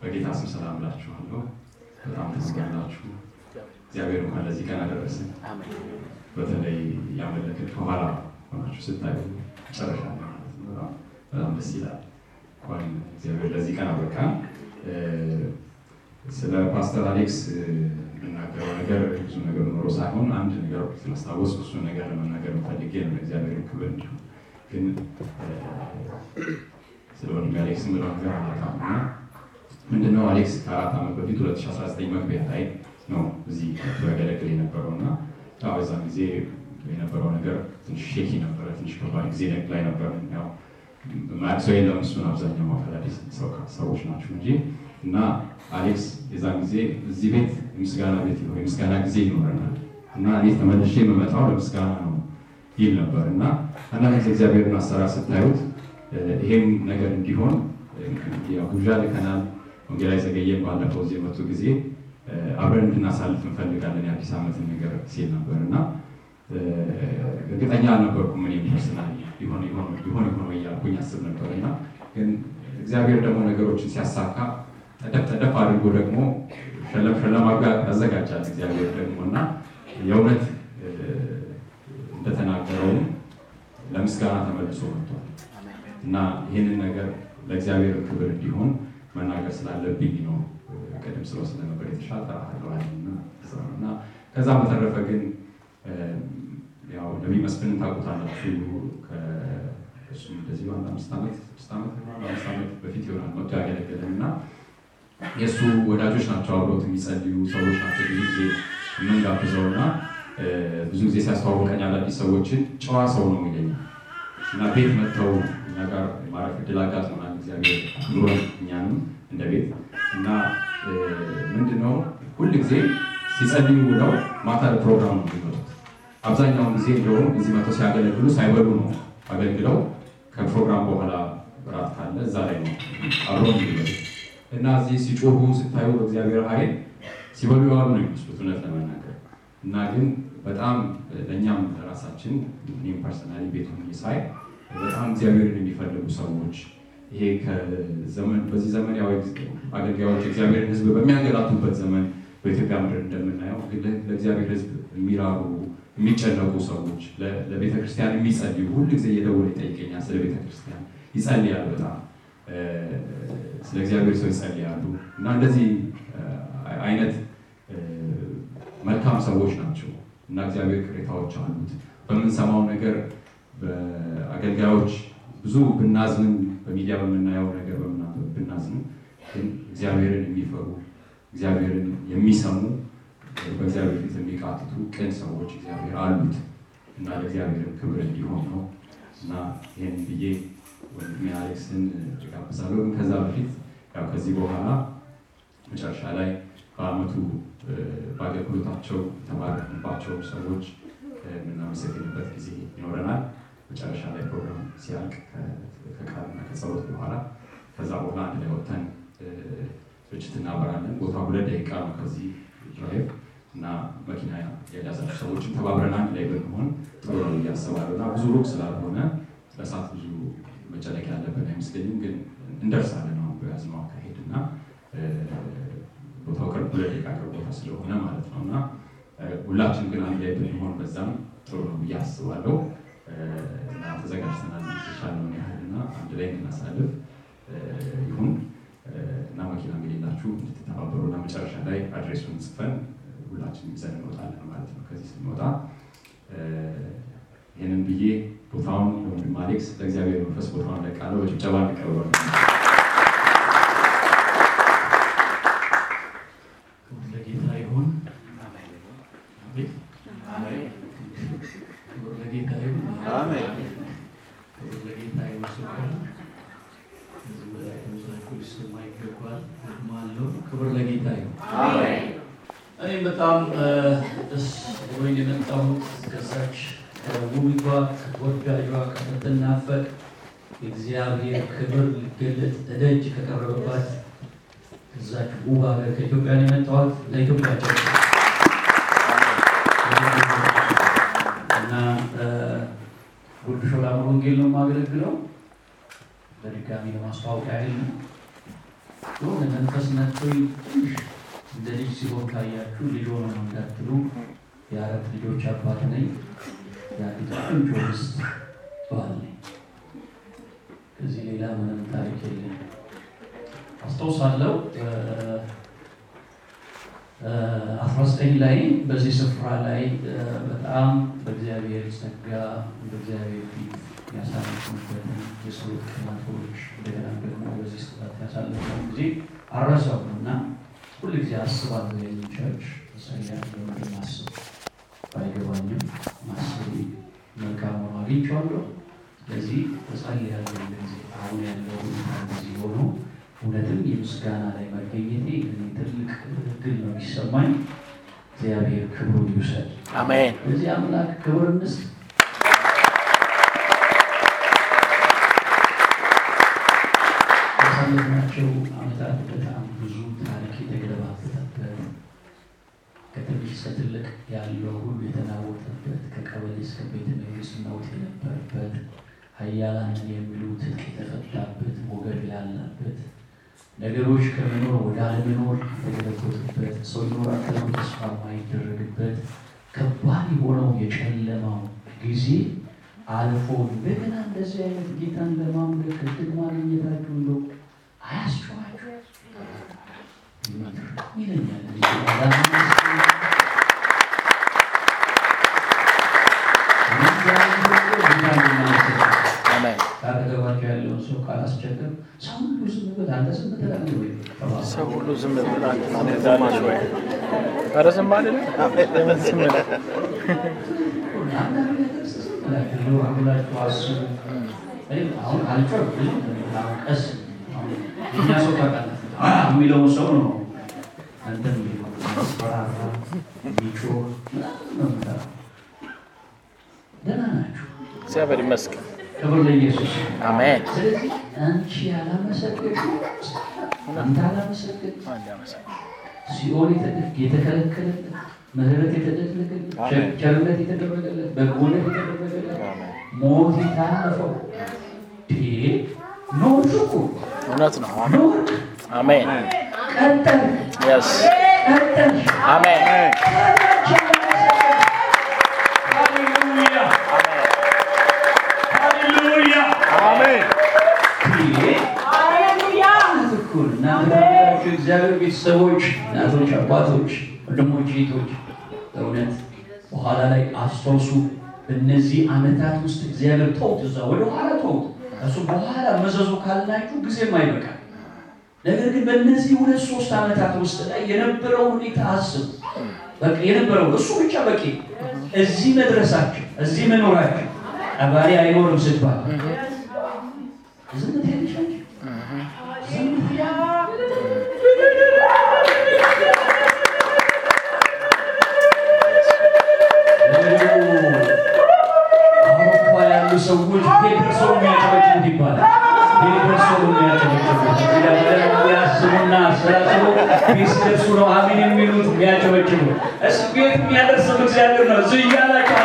በጌታ ስም ሰላም እላችኋለሁ። በጣም ተስጋላችሁ። እግዚአብሔር እንኳን ለዚህ ቀን አደረሰን። በተለይ ያመለክን ከኋላ ሆናችሁ ስታዩ መጨረሻ በጣም ደስ ይላል። እንኳን እግዚአብሔር ለዚህ ቀን አበቃን። ስለ ፓስተር አሌክስ የምናገረው ነገር ብዙ ነገር ኖሮ ሳይሆን አንድ ነገር ስላስታወስ እሱ ነገር ለመናገር ፈልጌ ነው። እግዚአብሔር ክብር እንዲሁ ግን ስለ ወንድሜ አሌክስ የምለው ነገር አላጣም እና ምንድነው አሌክስ ከአራት ዓመት በፊት 2019 መግቢያ ላይ ነው እዚህ ያገለግል የነበረው እና በዛን ጊዜ የነበረው ነገር ትንሽ ሼኪ ነበረ። ትንሽ ከባድ ጊዜ ላይ ነበር። ያው ማያውቅ ሰው የለም እሱን አብዛኛው ማፈላዴስ ሰዎች ናቸው እንጂ እና አሌክስ የዛን ጊዜ እዚህ ቤት የምስጋና ቤት የምስጋና ጊዜ ይኖረናል እና እኔ ተመልሼ የምመጣው ለምስጋና ነው ይል ነበር እና አንዳንድ ጊዜ እግዚአብሔርን አሰራር ስታዩት ይሄም ነገር እንዲሆን ግብዣ ልከናል። ወንጌላዊ ዘገየን ባለፈው እዚህ የመጡ ጊዜ አብረን እንድናሳልፍ እንፈልጋለን የአዲስ ዓመትን ነገር ሲል ነበር እና እርግጠኛ አልነበርኩም እኔም ሊሆን ሊሆን ሆኖ እያልኩኝ አስብ ነበር እና ግን እግዚአብሔር ደግሞ ነገሮችን ሲያሳካ ጠደፍ ጠደፍ አድርጎ ደግሞ ሸለም ሸለም ያዘጋጃል እግዚአብሔር ደግሞ እና የእውነት እንደተናገረውም ለምስጋና ተመልሶ መጥቷል። እና ይህንን ነገር ለእግዚአብሔር ክብር እንዲሆን መናገር ስላለብኝ ነው። ቅድም ስለው ስለነበር የተሻለ እና ከዛ በተረፈ ግን ያው መስፍንን ታውቁታላችሁ። እሱም እንደዚህ አንድ አምስት ዓመት በፊት ይሆናል መጥቶ ያገለገለን እና የእሱ ወዳጆች ናቸው፣ አብሮት የሚጸልዩ ሰዎች ናቸው። ብዙ ጊዜ የምንጋብዘው እና ብዙ ጊዜ ሲያስተዋውቀኝ አዳዲስ ሰዎችን ጨዋ ሰው ነው ይለኛል እና ቤት መጥተው እኛ ጋር ማረፍ እድል አጋጥሞናል። እግዚአብሔር አክብሮን እኛንም እንደ ቤት እና ምንድነው? ሁል ጊዜ ሲጸልዩ ውለው ማታ ነው የሚመጡት። አብዛኛውን ጊዜ እንደውም እዚህ መጥተው ሲያገለግሉ ሳይበሉ ነው አገልግለው ከፕሮግራም በኋላ ራት ካለ እዛ ላይ ነው አብሮ የሚበሉ እና እዚህ ሲጮሁ ስታዩ በእግዚአብሔር ኃይል ሲበሉ የዋሉ ነው የሚመስሉት እውነት ለመናገር። እና ግን በጣም ለእኛም ለራሳችን እኔም personally ቤቱ ሳይ በጣም እግዚአብሔርን የሚፈልጉ ሰዎች ይሄ ከዘመን በዚህ ዘመን ያው አገልጋዮች እግዚአብሔርን ሕዝብ በሚያገላቱበት ዘመን በኢትዮጵያ ምድር እንደምናየው ለእግዚአብሔር ሕዝብ የሚራሩ የሚጨነቁ ሰዎች ለቤተ ክርስቲያን የሚጸልዩ ሁል ጊዜ እየደወለ ይጠይቀኛል። ስለ ቤተ ክርስቲያን ይጸልያል። በጣም ስለ እግዚአብሔር ሰው ይጸልያሉ እና እንደዚህ አይነት መልካም ሰዎች ናቸው እና እግዚአብሔር ቅሬታዎች አሉት። በምንሰማው ነገር በአገልጋዮች ብዙ ብናዝንም በሚዲያ በምናየው ነገር ብናዝንም ግን እግዚአብሔርን የሚፈሩ እግዚአብሔርን የሚሰሙ በእግዚአብሔር ፊት የሚቃትቱ ቅን ሰዎች እግዚአብሔር አሉት እና ለእግዚአብሔርን ክብር እንዲሆን ነው እና ይህን ብዬ ወንድሜ አሌክስን ጋብዛለሁ። ግን ከዛ በፊት ያው ከዚህ በኋላ መጨረሻ ላይ በአመቱ በአገልግሎታቸው የተባረክንባቸው ሰዎች የምናመሰግንበት ጊዜ ይኖረናል። መጨረሻ ላይ ፕሮግራም ሲያልቅ ከቃልና ከጸሎት በኋላ ከዛ በኋላ አንድ ላይ ወጥተን ርችት እናበራለን። ቦታ ሁለት ደቂቃ ነው ከዚህ drive እና መኪና የያዛችሁ ሰዎችን ተባብረን አንድ ላይ ብንሆን ጥሩ ነው አስባለሁ። እና ብዙ ሩቅ ስላልሆነ ለሰዓት ብዙ መጨነቅ ያለብን አይመስለኝም፣ ግን እንደርሳለን ነው በያዝነው አካሄድ እና ቦታው ቅርብ ሁለት ደቂቃ ቅርብ ቦታ ስለሆነ ማለት ነው። እና ሁላችን ግን አንድ ላይ ብንሆን በዛም ጥሩ ነው ብዬ አስባለሁ እና ተዘጋጅተናል የተሻለውን ያህል እና አንድ ላይ እንድናሳልፍ ይሁን እና መኪና እንግዲላችሁ እንድትተባበሩ እና መጨረሻ ላይ አድሬሱን ጽፈን ሁላችን ይዘን እንወጣለን ማለት ነው። ከዚህ ስንወጣ ይህንን ብዬ ቦታውን ለወንድም አሌክስ ለእግዚአብሔር መንፈስ ቦታውን ለቃለው በጭብጨባ እንቀበሉ። ለጌታ ይሁን። ክብር ለጌታ ይሁን። ክብር ለጌታ ይሁን ሲባል ከዚህ በላይ ተመሳሳይ ሊሰማ ይገባል። ደግማለሁ። ክብር ለጌታ ይሁን። እኔም በጣም ደስ ብሎኝ የመጣሁት ከዛች ከውቢቷ ከተወዳጇ ከምትናፈቅ የእግዚአብሔር ክብር ሊገለጥ እደጅ ከቀረበባት ከዛች ውብ ሀገር ከኢትዮጵያ ነው ለኢትዮጵያ እና ጉድ ሾላ ወንጌል ነው የማገለግለው። በድጋሚ ለማስተዋወቅ ያህል ነው። መንፈስ ነቶኝ ትንሽ እንደ ልጅ ሲሆን ካያችሁ ልጅ ሆነ ነው እንዳትሉ፣ የአራት ልጆች አባት ነኝ። የአንዲት ቆንጆ ሚስት ባል ነኝ። ከዚህ ሌላ ምንም ታሪክ የለም። አስታውሳለሁ አስራ ዘጠኝ ላይ በዚህ ስፍራ ላይ በጣም በእግዚአብሔር ጸጋ በእግዚአብሔር ፊት ያሳለፍንበትን የጸሎት ቀናቶች እንደገና ደግሞ በዚህ ስጥራት ያሳለፍነው ጊዜ አረሳው እና ሁል ጊዜ አስባለሁ። ይህን ቸርች ጸልያለሁ፣ ማስብ ባይገባኝም ማስብ መልካም ሆኖ አግኝቼዋለሁ። ስለዚህ እጸልያለሁ። እንደዚህ አሁን ያለው እንደዚህ ሆኖ እውነትም የምስጋና ላይ መገኘቴ እኔ ትልቅ ድል ነው የሚሰማኝ። እግዚአብሔር ክብሩን ይውሰድ። አሜን። እዚህ አምላክ ክብር እንስጥ። ያሳለፍናቸው ዓመታት በጣም ብዙ ታሪክ የተገለባበጠበት ከትንሽ እስከ ትልቅ ያለው ሁሉ የተናወጠበት ከቀበሌ እስከ ቤተ መንግስት ነውጥ የነበረበት ኃያላንን የሚሉ ትጥቅ የተፈታበት ሞገድ ያላበት ነገሮች ከመኖር ወደ አለመኖር የተገለበጡበት ሰው ይኖራል ተብሎ ተስፋ የማይደረግበት ከባድ የሆነው የጨለማው ጊዜ አልፎ እንደገና እንደዚህ አይነት ጌታን ለማምለክ እድል ማግኘታችሁ እንደው አያስጨዋችሁ ይለኛል። አስቡ። እኔም አሁን አልጮህም፣ አሁን ቀስ አሁን የእኛ ሰው ታውቃለህ አ የሚለውን ሰው ነው አንተም የሚያስፈራራ የሚጮህ ምናምን ነው የምታየው። ደህና ናችሁ? እግዚአብሔር ይመስገን። ክብር ለኢየሱስ። አሜን። ስለዚህ አንቺ ያላመሰገንሽው አንተ አላመሰገን አንድ አመሰግን ሲኦል የተከለከለለት ምሕረት የተደረገለት ቸርነት የተደረገለት በጎነት የተደረገለት ሞት የታለፈው ኖርሽ እኮ እውነት ነው። አሜን። ቀጠል የስ ቀጠል አሜን። ቤተሰቦች፣ እናቶች፣ አባቶች፣ ወንድሞች፣ እህቶች በእውነት በኋላ ላይ አስታውሱ። በእነዚህ ዓመታት ውስጥ እግዚአብሔር ተውት፣ እዛ ወደ ኋላ ተውት። እሱ በኋላ መዘዙ ካልናችሁ ጊዜም አይበቃል። ነገር ግን በእነዚህ ሁለት ሶስት ዓመታት ውስጥ ላይ የነበረው ሁኔታ አስብ። በቃ የነበረው እሱ ብቻ በቂ። እዚህ መድረሳቸው እዚህ መኖራቸው ቀባሪ አይኖርም ስትባል? ዝም ቢስደርሱ ነው አሚን የሚሉት የሚያጨበጭቡ እስ ቤት የሚያደርስም እግዚአብሔር ነው። እዚህ እያላቸው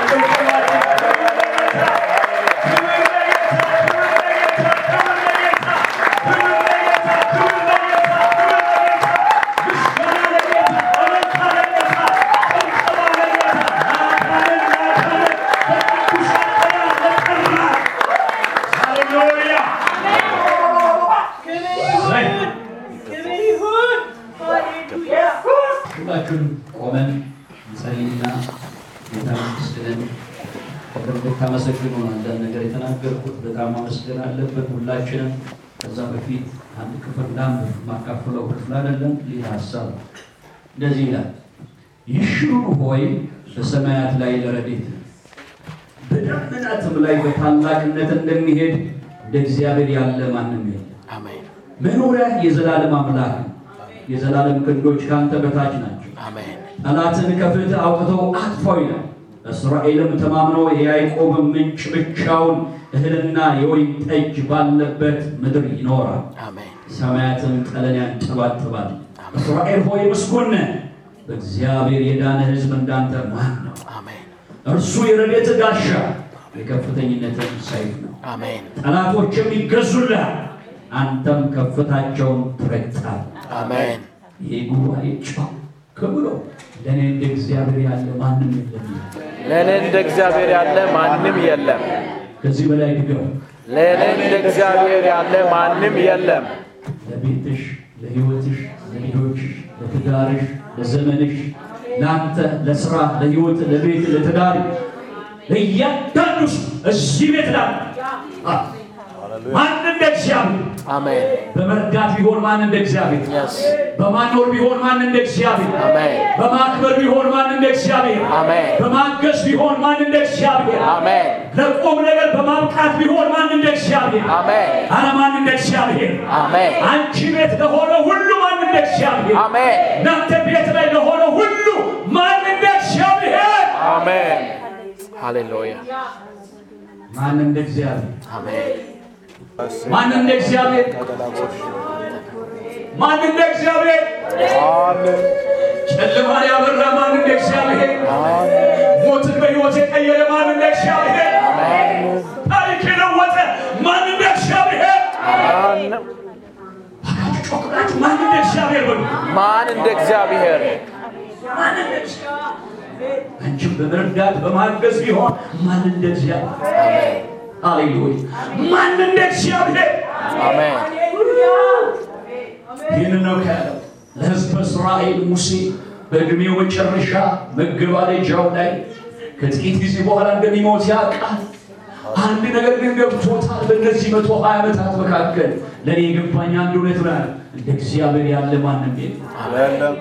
ሀሳብ እንደዚህ ይላል። ይሽሩ ሆይ በሰማያት ላይ ለረድኤት በደመናትም ላይ በታላቅነት እንደሚሄድ እንደ እግዚአብሔር ያለ ማንም የለም። መኖሪያ የዘላለም አምላክ ነው። የዘላለም ክንዶች ካንተ በታች ናቸው። ጠላትን ከፊትህ አውጥተው አጥፋው ይላል። እስራኤልም ተማምነው የያዕቆብም ምንጭ ብቻውን እህልና የወይን ጠጅ ባለበት ምድር ይኖራል። አሜን። ሰማያትን ጠለን ያንጠባጥባል። እስራኤል ሆይ ምስጉን ነህ። በእግዚአብሔር የዳነ ሕዝብ እንዳንተ ማን ነው? እርሱ የረድኤት ጋሻ የከፍተኝነትን ሰይፍ ነው። አሜን። ጠላቶችም ይገዙልሃል። አንተም ከፍታቸውን ትረግጣል። አሜን ይህ ጉባኤ ጮክ ብሎ ለእኔ እንደ እግዚአብሔር ያለ ማንም የለም ለእኔ እንደ እግዚአብሔር ያለ ማንም የለም። ከዚህ በላይ ድገም። ለእኔ እንደ እግዚአብሔር ያለ ማንም የለም። ለቤትሽ፣ ለህይወትሽ፣ ለልጆችሽ፣ ለትዳርሽ፣ ለዘመንሽ፣ ለአንተ፣ ለስራ፣ ለህይወት፣ ለቤት፣ ለትዳር፣ ለእያንዳንዱ ሰው እዚህ ቤት ላ ማን እንደ እግዚአብሔር አሜን በመርዳት ቢሆን ማን እንደ እግዚአብሔር በማኖር ቢሆን ማን እንደ እግዚአብሔር አሜን በማክበር ቢሆን ማን እንደ እግዚአብሔር አሜን በማገዝ ቢሆን ማን እንደ እግዚአብሔር ለቁም ነገር በማብቃት ቢሆን ማን እንደ እግዚአብሔር አሜን አረ ማን እንደ እግዚአብሔር አሜን አንቺ ቤት ለሆነ ሁሉ ማን እንደ እግዚአብሔር አሜን እናንተ ቤት ላይ ለሆነ ሁሉ ማን እንደ እግዚአብሔር አሜን ሃሌሉያ ማን እንደ እግዚአብሔር አሜን ማን እንደ እግዚአብሔር? ማን እንደ እግዚአብሔር ጨለማን ያበራ ማን እንደ እግዚአብሔር ሞትን በሕይወት የቀየረ ማን እንደ እግዚአብሔር ታሪክ የለወጠ ማን እንደ እግዚአብሔር? ማን እንደ እግዚአብሔር ማን እንደ እግዚአብሔር? ማን እንደ እግዚአብሔር? አንቺም በመርዳት በማገዝ ቢሆን ማን እንደ እግዚአብሔር ሃሌሉያ ማን እንደ እግዚአብሔር አሜን ይህን ነው ካለው ለሕዝበ እስራኤል ሙሴ በዕድሜው መጨረሻ መገባደጃው ላይ ከጥቂት ጊዜ በኋላ እንደሚሞት ያውቃል። አንድ ነገር ግን ገብቶታል። በእነዚህ መቶ ሀያ ዓመታት መካከል ለእኔ የገባኝ አንድ እውነት ናል እንደ እግዚአብሔር ያለ ማንም የለም።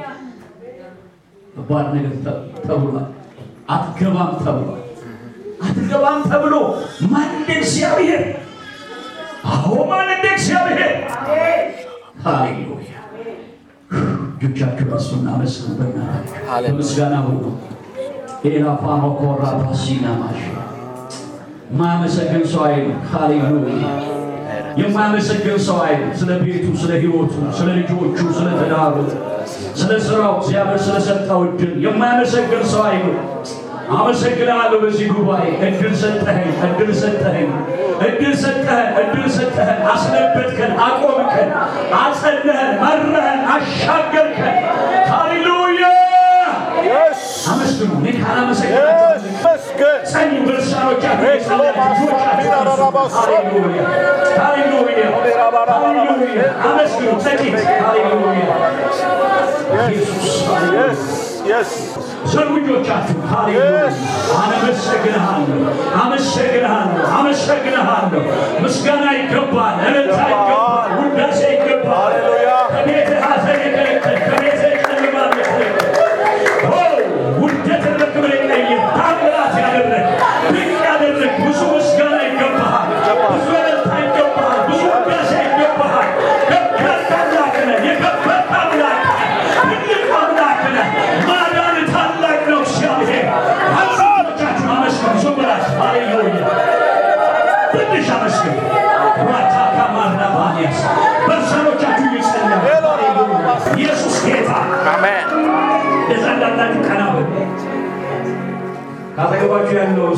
ከባድ ነገር ተ- ተብሏል። አትገባም ተብሏል። አትገባም ተብሎ ማን እንደ እግዚአብሔር? አዎ ማን እንደ እግዚአብሔር? ሃሌሉያ! እጆቻችሁ እሱን አመስግኑ። በእናታችሁ በምስጋና ሁሉ ኤላፋ መኮራ ባሲና ማሽ ማመሰግን ሰው አይሉ ሃሌሉያ የማመሰግን ሰው አይሉ ስለ ቤቱ፣ ስለ ህይወቱ፣ ስለ ልጆቹ፣ ስለ ትዳሩ፣ ስለ ስራው እግዚአብሔር ስለሰጠው እድል የማመሰግን ሰው አይሉ አመሰግናለሁ። በዚህ ጉባኤ እድል ሰጠኸኝ፣ እድል ሰጠኸኝ፣ እድል ሰጠኸን፣ እድል ሰጠኸን፣ አስለበትከን፣ አቆምከን፣ አጸነህን፣ መራህን፣ አሻገርከን። ሃሌሉያ አመስግኑ። እኔ ካላመሰግናችሁ ጸልዩ በልሳኖቻችሁ የጸለያችሁ ልጆቻችሁ ሃሌሉያ ሃሌሉያ ሃሌሉያ አመስግኑ ጥቂት ሃሌሉያ ኢየሱስ ስለ ልጆቻችሁ አመሰግንሃለሁ አመሰግንሃለሁ አመሰግንሃለሁ ምስጋና ይገባል እልልታ ይገባል ውዳሴ ይገባል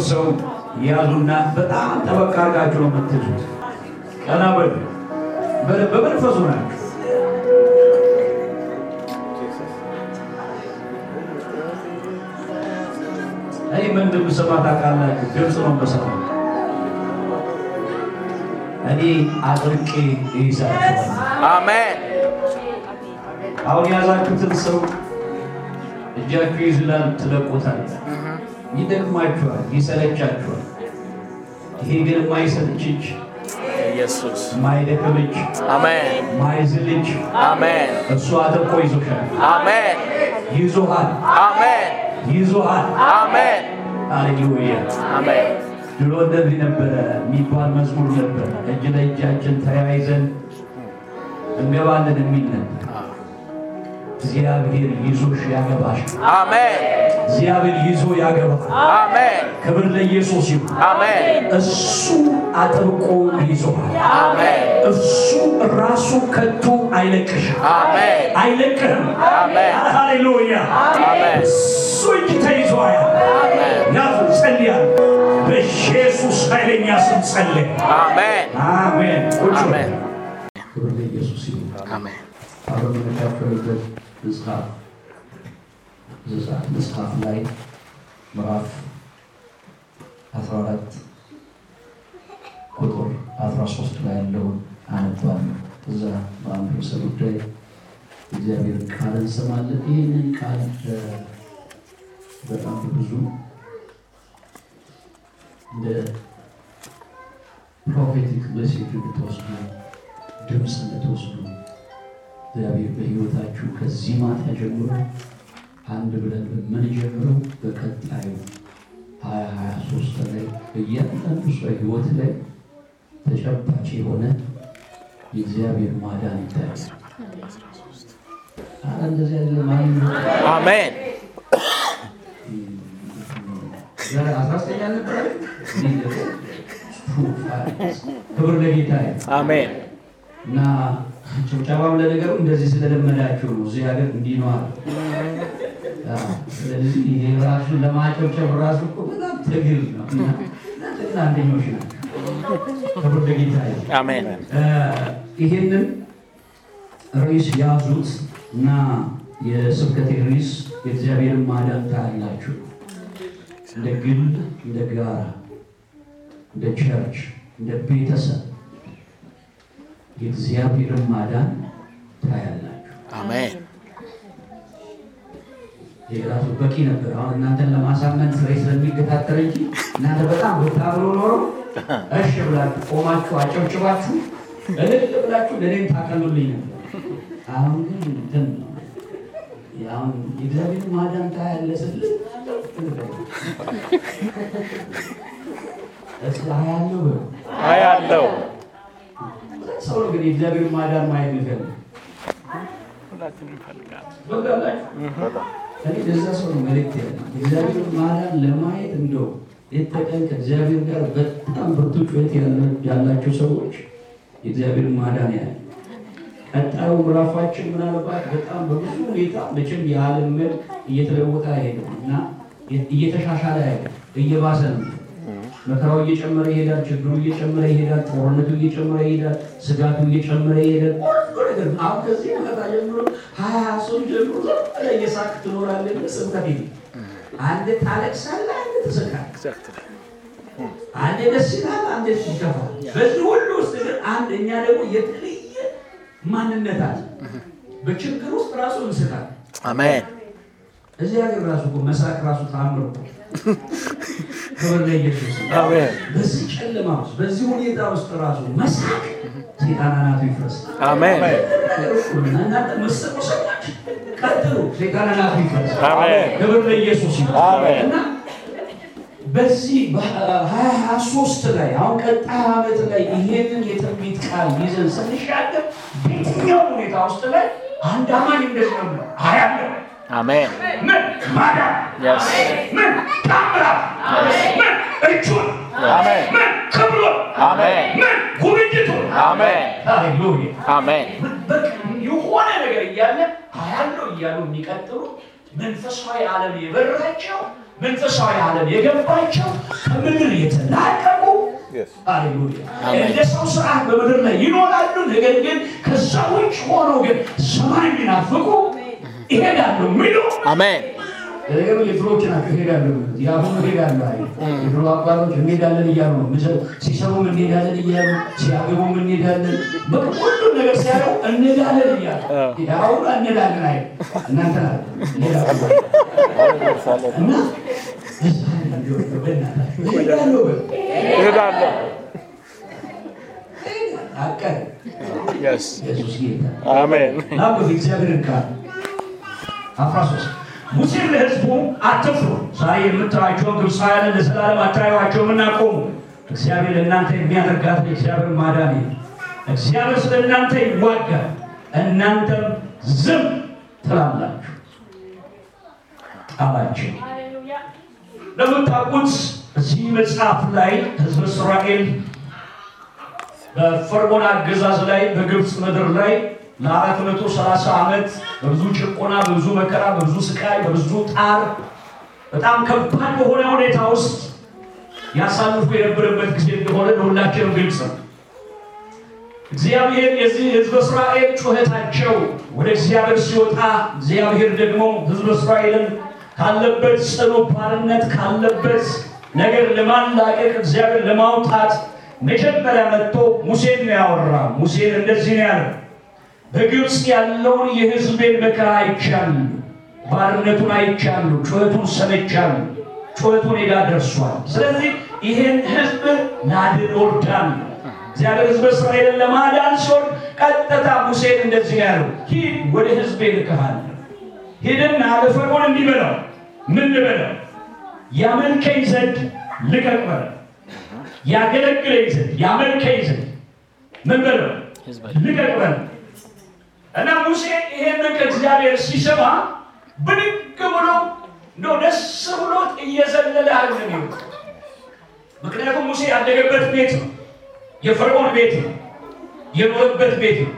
ሰው ያዙና በጣም ጠበቅ አድርጋችሁ ነው የምትይዙት። ቀና በሉ። በ- በመንፈሱ ናችሁ። እኔ ምን እንደምሰማ ታውቃላችሁ? ድምፅ ነው የምሰማው። እኔ አጥብቄ እይዛችኋለሁ። አሜን አሁን የያዛችሁትን ሰው እጃችሁ ይዝላል፣ ትለቁታል። ይደክማችኋል፣ ይሰለቻችኋል። ይሄ ግን የማይሰለች እጅ፣ ኢየሱስ የማይደክም እጅ፣ አሜን የማይዝል እጅ አሜን እሱ አጥብቆ ይዞሻል፣ አሜን ይዞሃል፣ አሜን ይዞሃል። አሜን ሃሌሉያ። አሜን ድሮ እንደዚህ ነበረ የሚባል መዝሙር ነበር። እጅ ለእጃችን ተያይዘን እንገባለን የሚል ነበር። እግዚአብሔር ይዞሽ ያገባሽ። አሜን እግዚአብሔር ይዞ ያገባል። አሜን ክብር ለኢየሱስ ይሁን። አሜን እሱ አጥብቆ ይዞሃል። አሜን እሱ ራሱ ከቶ አይለቅሽም፣ አሜን አይለቅህም። አሜን ሃሌሉያ። አሜን እሱ እጅ ተይዞ ያለ ያዙ። ጸልያል። በኢየሱስ ኃይለኛ ስም ጸልይ። አሜን አሜን። ቁጭ አሜን ክብር ለኢየሱስ ይሁን። አሜን አብረን የምንካፈልበት መጽሐፍ ዘጸአት መጽሐፍ ላይ ምዕራፍ 14 ቁጥር 13 ላይ ያለውን አነባለሁ። እዛ በአንድ ርዕሰ ጉዳይ እግዚአብሔርን ቃል እንሰማለን። ይህንን ቃል በጣም ብዙ እንደ prophetic message እንድትወስዱ ድምፅ እንድትወስዱ እግዚአብሔር በሕይወታችሁ ከዚህ ማታ ጀምሮ አንድ ብለን በምንጀምረው በቀጣዩ ሀያ ሀያ ሶስት ላይ በእያንዳንዱ ሰው ሕይወት ላይ ተጨባጭ የሆነ የእግዚአብሔር ማዳን ይታያል። እንደዚህ ያለ አሜን? ክብር ለጌታ አሜን። እና ጭብጨባም ለነገሩ እንደዚህ ስለለመዳችሁ ነው። እዚህ ሀገር እንዲህ ነው አለ። አዎ፣ ስለዚህ ይሄ ራሱን ለማጨብጨብ ራሱ እኮ በጣም ትግል ነው። እና እናንተ ግን አንደኞች ናቸው። ክብር ለጌታ አሜን ይሄንን ርዕስ ያዙት እና የስብከቴ ርዕስ የእግዚአብሔርን ማዳን ታያላችሁ። እንደ ግል፣ እንደ ጋራ፣ እንደ church፣ እንደ ቤተሰብ የእግዚአብሔርን ማዳን ታያላችሁ። አሜን ይሄ ራሱ በቂ ነበር። አሁን እናንተን ለማሳመን ስሬ ስለሚገታተር እንጂ እናንተ በጣም ብታብሎ ኖሮ እሺ ብላችሁ ቆማችሁ አጨብጭባችሁ እልል ብላችሁ ለእኔም ታቀሉልኝ ነበር። አሁን ግን እንትን ነው። አሁን የእግዚአብሔር ማዳን ታያለህ ስልህ እስኪ አያለሁ በሉ። አያለው ሰው ነው ግን የእግዚአብሔር ማዳን ማየት የሚፈልግ። ለዛ ሰው ነው መልእክት ያለ የእግዚአብሔር ማዳን ለማየት እንደው ሌት ተቀን ከእግዚአብሔር ጋር በጣም ብርቱ ጩኸት ያላቸው ሰዎች የእግዚአብሔር ማዳን ያለ ቀጣዩ ምዕራፋችን ምናልባት በጣም በብዙ ሁኔታ መቼም የዓለም መልክ እየተለወጠ አይሄድም እና እየተሻሻለ አይሄድም፣ እየባሰ ነው። መከራው እየጨመረ ይሄዳል። ችግሩ እየጨመረ ይሄዳል። ጦርነቱ እየጨመረ ይሄዳል። ስጋቱ እየጨመረ ይሄዳል። ሁሉ ነገር አሁን ከዚህ መከራ ጀምሮ ሀያ ሶስት ጀምሮ ብለህ እየሳቅ ትኖራለህ። ስብከት የለም። አንድ ታለቅሳለህ፣ አንድ ትስቃለህ። አንድ ደስ ይላል፣ አንድ ይከፋል። በዚህ ሁሉ ውስጥ ግን አንድ እኛ ደግሞ የተለየ ማንነት አለ። በችግር ውስጥ ራሱ እንስቃለን። አሜን እዚህ ሀገር ራሱ መሳቅ ራሱ ታምር ክብር ለኢየሱስ። በዚህ ጨለማ ውስጥ በዚህ ሁኔታ ውስጥ ራሱ መሳቅ ሴጣን አናቱ ይፍረስ። አሜን እናንተ መሰሉ ሰዎች ቀጥሉ፣ ሴጣን አናቱ ይፍረስ። አሜን ክብር ለኢየሱስ ይሁን። አሜን። እና በዚህ ሀያ ሶስት ላይ አሁን ቀጣይ ዓመት ላይ ይሄንን የትንቢት ቃል ይዘን ስንሻገር በየትኛው ሁኔታ ውስጥ ላይ አንድ አማኝ እንደዚህ ነው አያለሁ አሜን ምን ማዳን. ምን ታምራት ምን እጁን አሜን ምን ክብሩን አሜን ምን ጉብኝቱን አሜን ሃሌሉያ አሜን በቃ የሆነ ነገር እያለ አያለው እያሉ የሚቀጥሉ መንፈሳዊ ዓለም የበራቸው መንፈሳዊ ዓለም የገባቸው ከምድር የተላቀቁ እንደ ሰው ስርዓት በምድር ላይ ይኖራሉ። ነገር ግን ከዛ ውጭ ሆነው ግን ሰማይ የሚናፍቁ ይሄዳሉ። የሚሉ አሜን። የድሮዎች ናቸው። ይሄዳሉ የአሁኑ ይሄዳሉ። አይ የድሮ አባቶች እንሄዳለን እያሉ ነው። ሲሰሩም እንሄዳለን እያሉ ሲያገቡም እንሄዳለን። በቃ ነገር እያሉ አይ እናንተ ናችሁ እና አሜን። ቃል አስራ ሶስት ሙሴም ለሕዝቡ አትፍሩ፣ ዛሬ የምታዩአቸውን ግብፃውያንን ለዘላለም አታዩአቸውም እና ቆሙ። እግዚአብሔር ለእናንተ የሚያደርጋትን የእግዚአብሔር ማዳን እግዚአብሔር ስለ እናንተ ይዋጋል፣ እናንተም ዝም ትላላችሁ አላቸው። እንደምታውቁት እዚህ መጽሐፍ ላይ ሕዝበ እስራኤል በፈርዖን አገዛዝ ላይ በግብፅ ምድር ላይ ለአራት መቶ ሰላሳ ዓመት በብዙ ጭቆና፣ በብዙ መከራ፣ በብዙ ስቃይ፣ በብዙ ጣር በጣም ከባድ በሆነ ሁኔታ ውስጥ ያሳልፉ የነበረበት ጊዜ እንደሆነ ለሁላችንም ግልጽ ነው። እግዚአብሔር የዚህ ህዝበ እስራኤል ጩኸታቸው ወደ እግዚአብሔር ሲወጣ እግዚአብሔር ደግሞ ህዝበ እስራኤልን ካለበት ጽኑ ባርነት ካለበት ነገር ለማላቀቅ እግዚአብሔር ለማውጣት መጀመሪያ መጥቶ ሙሴን ነው ያወራ። ሙሴን እንደዚህ ነው ያለው፣ በግብፅ ያለውን የህዝቤን መከራ አይቻለሁ፣ ባርነቱን አይቻለሁ፣ ጩኸቱን ሰምቻለሁ፣ ጩኸቱ እኔ ጋር ደርሷል። ስለዚህ ይሄን ህዝብ ላድን እወርዳለሁ። እግዚአብሔር ህዝበ እስራኤልን ለማዳን ሲሆን ቀጥታ ሙሴን እንደዚህ ያለው፣ ሂድ ወደ ህዝቤ ልክሃለሁ። ሂድና ለፈርዖን እንዲህ ምን ልበለው? ያመልከኝ ዘንድ ልቀቅ ያገለግለኝ ዘንድ ያመልከኝ ዘንድ ምን በለው ልቀቅ እና ሙሴ ይሄንን ከእግዚአብሔር ሲሰማ ብድግ ብሎ እንደው ደስ ብሎት እየዘለለ አይደለም ምክንያቱም ሙሴ ያደገበት ቤት ነው፣ የፈርዖን ቤት ነው፣ የኖረበት ቤት ነው።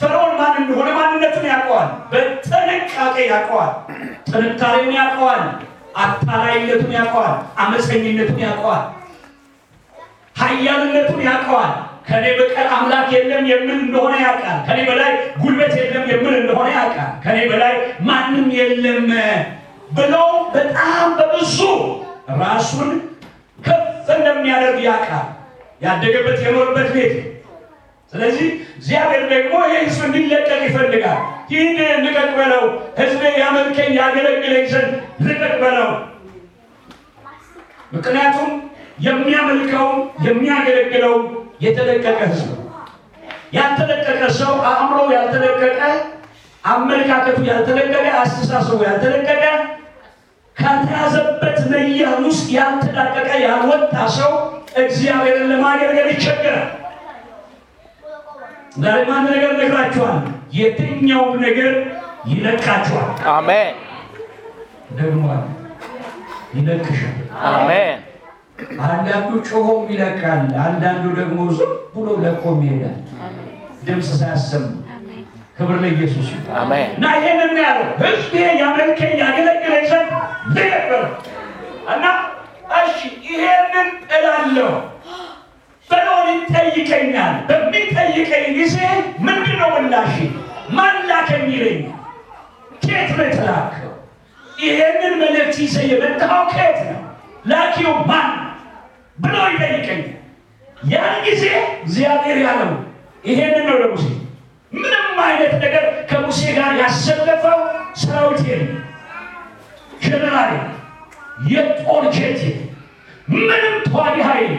ፈርዖን ማን እንደሆነ ማንነቱን ያውቀዋል፣ በጥንቃቄ ያውቀዋል፣ ጥንካሬውን ያውቀዋል፣ አታላይነቱን ያውቀዋል፣ አመፀኝነቱን ያውቀዋል ኃያልነቱን ያውቀዋል። ከኔ በቀር አምላክ የለም የምን እንደሆነ ያውቃል። ከኔ በላይ ጉልበት የለም የምን እንደሆነ ያውቃል። ከኔ በላይ ማንም የለም ብሎ በጣም በብዙ ራሱን ከፍ እንደሚያደርግ ያውቃል። ያደገበት የኖርበት ቤት። ስለዚህ እግዚአብሔር ደግሞ ይህ ህዝብ እንዲለቀቅ ይፈልጋል። ሂድ ልቀቅ በለው፣ ህዝቤ ያመልከኝ ያገለግለኝ ዘንድ ልቀቅ በለው። ምክንያቱም የሚያመልከው የሚያገለግለው የተለቀቀ ህዝብ ያልተለቀቀ ሰው አእምሮ ያልተለቀቀ፣ አመለካከቱ ያልተለቀቀ፣ አስተሳሰቡ ያልተለቀቀ፣ ከተያዘበት መያዝ ውስጥ ያልተላቀቀ ያልወጣ ሰው እግዚአብሔርን ለማገልገል ይቸገራል። ዛሬ ማን ነገር ነግራችኋል። የትኛውም ነገር ይለቃችኋል። አሜን ደግሞ ይለቅሻል። አሜን አንዳንዱ ጮሆም ይለቃል፣ አንዳንዱ ደግሞ ዝም ብሎ ለቆም ይሄዳል፣ ድምፅ ሳያሰሙ። ክብር ለኢየሱስ እና ይሄንን ያለው ህዝቤ ያመልከኝ ያገለግለኝ ዘንድ በለው እና እሺ ይሄንን እላለሁ ፈርዖን ይጠይቀኛል። በሚጠይቀኝ ጊዜ ምንድን ነው ምላሽ? ማን ላከኝ ይለኛል። ከየት ነው የተላከው? ይሄንን መልእክት ይዘህ የመጣኸው ከየት ነው? ላኪው ማን ብሎ ይጠይቀኛል። ያን ጊዜ እግዚአብሔር ያለው ይሄንን ነው ለሙሴ። ምንም አይነት ነገር ከሙሴ ጋር ያሰለፈው ሰራዊት የለም፣ ጀነራል የጦር ጀት ምንም ተዋጊ ኃይል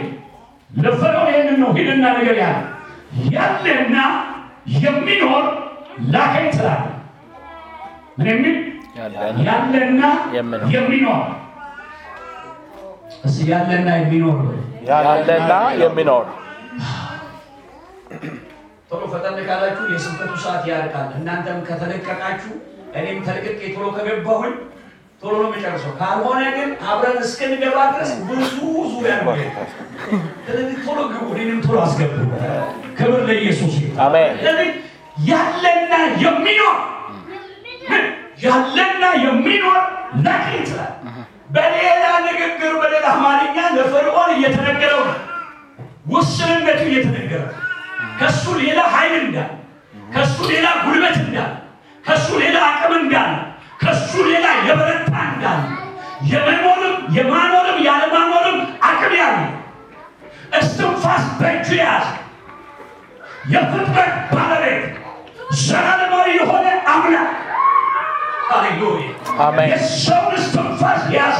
ለፈርዖን ይሄንን ነው ሂድና ነገር ያለ ያለና የሚኖር ላከኝ ትላለህ። ምን የሚል? ያለና የሚኖር እስ ያለና የሚኖር ያለና የሚኖር ቶሎ ፈጠን ካላችሁ የስብከቱ ሰዓት ያልቃል። እናንተም ከተለቀቃችሁ እኔም ተለቅቄ ቶሎ ከገባሁኝ ቶሎ ነው የሚጨርሰው። ካልሆነ ግን አብረን እስክንገባ ድረስ ብዙ ዙሪያ ነው። ስለዚህ ቶሎ ግቡ፣ እኔንም ቶሎ አስገቡ። ክብር ለኢየሱስ ስለዚህ ያለና የሚኖር? ያለና የሚኖር ላከኝ ይችላል። በሌላ ንግግር በሌላ አማርኛ ለፈርዖን እየተነገረው ነው። ውስንነቱ እየተነገረ ከሱ ሌላ ኃይል እንዳለ፣ ከሱ ሌላ ጉልበት እንዳለ፣ ከሱ ሌላ አቅም እንዳለ፣ ከሱ ሌላ የበረታ እንዳለ፣ የመኖርም የማኖርም ያለማኖርም አቅም ያለ እስትንፋስ በእጁ የያዘ የፍጥረት ባለቤት ዘላለማዊ የሆነ አምላክ ሃሌሉያ አሜን። የሰውን እስትንፋስ የያዘ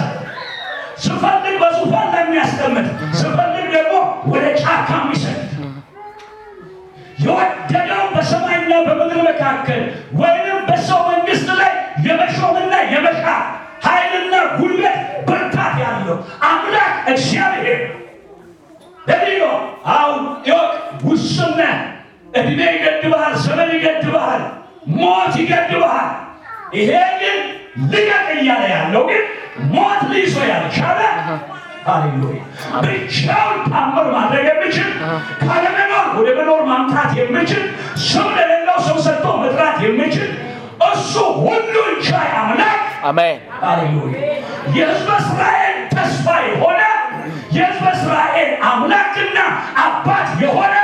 ስፈልግ በዙፋን ላይ የሚያስቀምጥ ስፈልግ ደግሞ ወደ ጫካ የሚሰድ የወደደው በሰማይና በምድር መካከል ወይንም በሰው መንግስት ላይ የመሾምና የመሻ ኃይልና ጉልበት ብርታት ያለው አምላክ እግዚአብሔር ለዚህ ነው አሁን ይወቅ ውስነ እድሜ ይገድብሃል፣ ዘመን ይገድብሃል፣ ሞት ይገድብሃል። ይሄ ግን ልቀቅ እያለ ያለው ግን ሞት ሊይዞ ያልቻለ ሃሌሉያ ብቻውን ታምር ማድረግ የሚችል ካለመኖር ወደ መኖር ማምጣት የሚችል ስም ለሌለው ሰው ሰጥቶ መጥራት የሚችል እሱ ሁሉን ቻይ አምላክ አሜን። ሃሌሉያ የሕዝበ እስራኤል ተስፋ የሆነ የሕዝበ እስራኤል አምላክና አባት የሆነ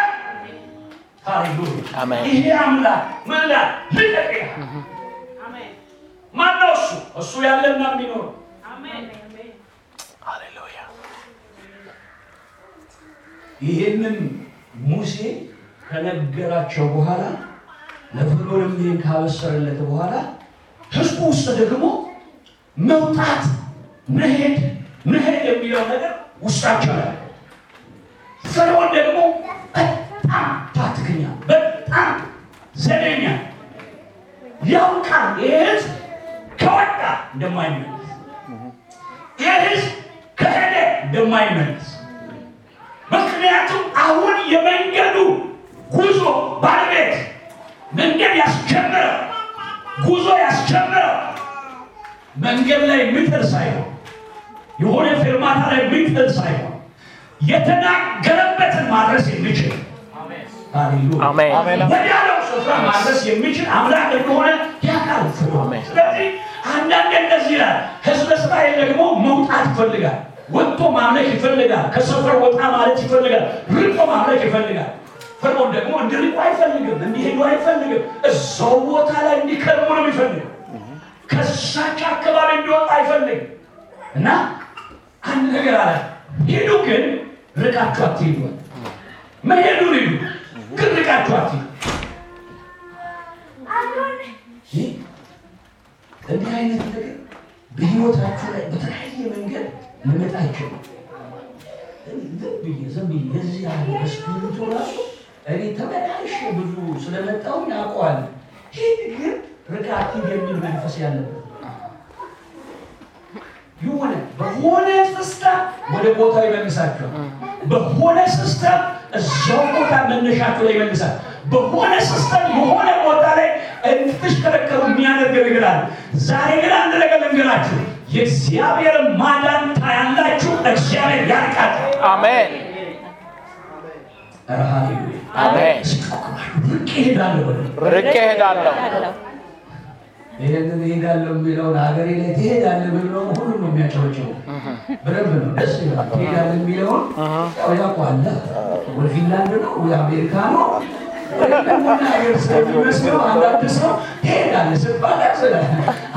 ሃሌሉያ ይሄ አምላክ ይላል? ልቀቅ ማነው እሱ? እሱ ያለና የሚኖር። ሃሌሉያ። ይህንን ሙሴ ከነገራቸው በኋላ ለፈርዖንም ይህን ካበሰረለት በኋላ ህዝቡ ውስጥ ደግሞ መውጣት መሄድ መሄድ የሚለው ነገር ውስጣቸው ያለ ፈርዖን ደግሞ በጣም ታትክኛ በጣም ዘደኛ ያውቃል ይህ ህዝብ ከወጣ እንደማይመለስ ይህ ህዝብ ከሄደ እንደማይመለስ። ምክንያቱም አሁን የመንገዱ ጉዞ ባለቤት መንገድ ያስጀምረው ጉዞ ያስጀምረው መንገድ ላይ የሚጥል ሳይሆን የሆነ ፌርማታ ላይ የሚጥል ሳይሆን የተናገረበትን ማድረስ የሚችል ወዲያለው ስፍራ ማድረስ የሚችል አምላክ እንደሆነ ያውቃል። ስለዚህ አንዳንድ እንደዚህ ይላል። ህዝበ እስራኤል ደግሞ መውጣት ይፈልጋል፣ ወጥቶ ማምለክ ይፈልጋል፣ ከሰፈር ወጣ ማለት ይፈልጋል፣ ርቆ ማምለክ ይፈልጋል። ፈርዖን ደግሞ እንዲርቁ አይፈልግም፣ እንዲሄዱ አይፈልግም። እዛው ቦታ ላይ እንዲከርሙ ነው የሚፈልግ። ከሳቸው አካባቢ እንዲወጣ አይፈልግም። እና አንድ ነገር አለ፣ ሂዱ ግን ርቃችሁ አትሄዱ አለ። መሄዱን ሂዱ ግን ርቃችሁ አትሄዱ። ይህ እንዲህ አይነት ነገር በህይወታችሁ ላይ በተለያየ መንገድ ሊመጣ ይችላል። ዝም ብዬ የዚህ ያለ በስፒሪቱ ራሱ እኔ ተመላሽ ብዙ ስለመጣው ያውቀዋል። ይህ ግን ርቃችሁ የሚል መንፈስ ያለበት የሆነ በሆነ system ወደ ቦታው ይመልሳቸዋል። በሆነ system እዛው ቦታ መነሻቸው ላይ ይመልሳል። በሆነ system የሆነ ቦታ ላይ እንድትሽከረከሩ የሚያደርግ ነገር አለ። ዛሬ ግን አንድ ነገር ልንገራችሁ፣ የእግዚአብሔር ማዳን ታያላችሁ። እግዚአብሔር ያርቃል። አሜን ርቄ እሄዳለሁ ይህንን እሄዳለሁ የሚለውን ሀገሬ ላይ ትሄዳለህ ብለው ሁሉም ነው የሚያጨበጭበው። በደንብ ነው ደስ ይላል። ትሄዳለህ የሚለውን ያው ወደ ፊንላንድ ነው ወይ አሜሪካ ነው ሀገር ስለሚመስለው አንዳንድ ሰው ትሄዳለህ ስትባል ያስላል።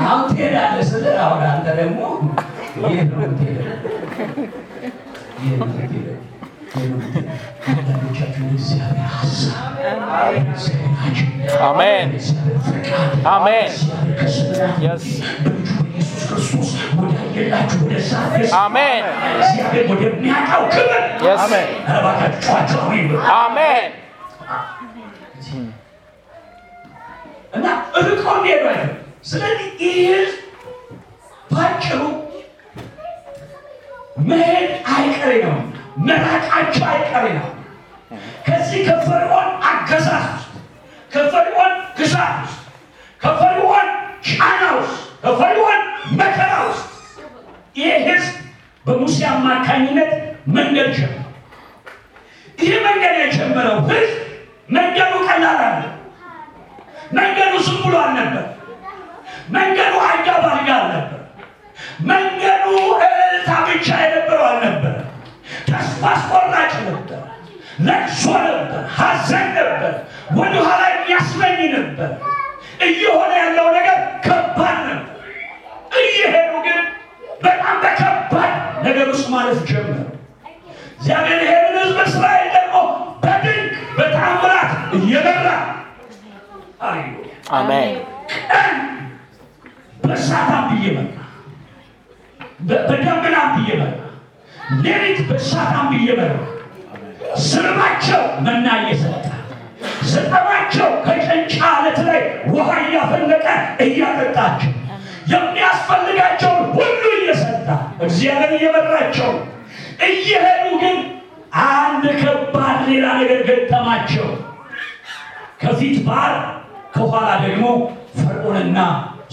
አሁን ትሄዳለህ ስልህ አሁን አንተ ደግሞ ይህ ነው የምትሄደው ይህ ነው የምትሄደው ይህ ነው የምትሄደው። አንዳንዶቻችሁ እግዚአብሔር ሀሳብ እግዚአብሔር አጀንዳ አሜን አሜን ክርስቶስ ወዳየላችሁ ወደዛ አሜን እግዚአብሔር ወደሚያውቀው ክብር Yes. ኧረ እባካችሁ ጨዋቸው አሜን አሜን እና ርቆ እንዲሄዱ አይደለም። ስለዚህ ይህ ባጭሩ መሄድ አይቀሬ ነው፣ መራቃቸው አይቀሬ ነው። ከዚህ ከፈርዖን አገዛዝ ከፈርዖን ግዛት ከፈርዖን ጫና ውስጥ ከፈርዖን መከራ ውስጥ ይህ ህዝብ በሙሴ አማካኝነት መንገድ ጀመረ። ይህ መንገድ የጀመረው ህዝብ መንገዱ ቀላል አለ። መንገዱ ዝም ብሎ አልነበር። መንገዱ አልጋ ባልጋ አልነበር። መንገዱ እልልታ ብቻ የነበረው አልነበር። ተስፋ አስቆራጭ ነበር። ለቅሶ ነበር፣ ሐዘን ነበር፣ ወደኋላ የሚያስመኝ ነበር። እየሆነ ያለው ነገር ከባድ ነበር። እየሄዱ ግን በጣም በከባድ ነገር ውስጥ ማለት ጀመሩ። እግዚአብሔር ይሄንን ህዝብ እስራኤል ደግሞ በድንቅ በታምራት እየመራ ሃሌሉያ አሜን በእሳት አምድ እየመራ በ- በደመና አምድ እየመራ ሌሊት በእሳት አምድ እየመራ ስርባቸው መና እየሰጠ ስጠማቸው ከጨንጫ አለት ላይ ውሃ እያፈለቀ እያጠጣቸው የሚያስፈልጋቸውን ሁሉ እየሰጠ እግዚአብሔር እየመራቸው። እየሄዱ ግን አንድ ከባድ ሌላ ነገር ገጠማቸው። ከፊት ባር ከኋላ ደግሞ ፈርዖንና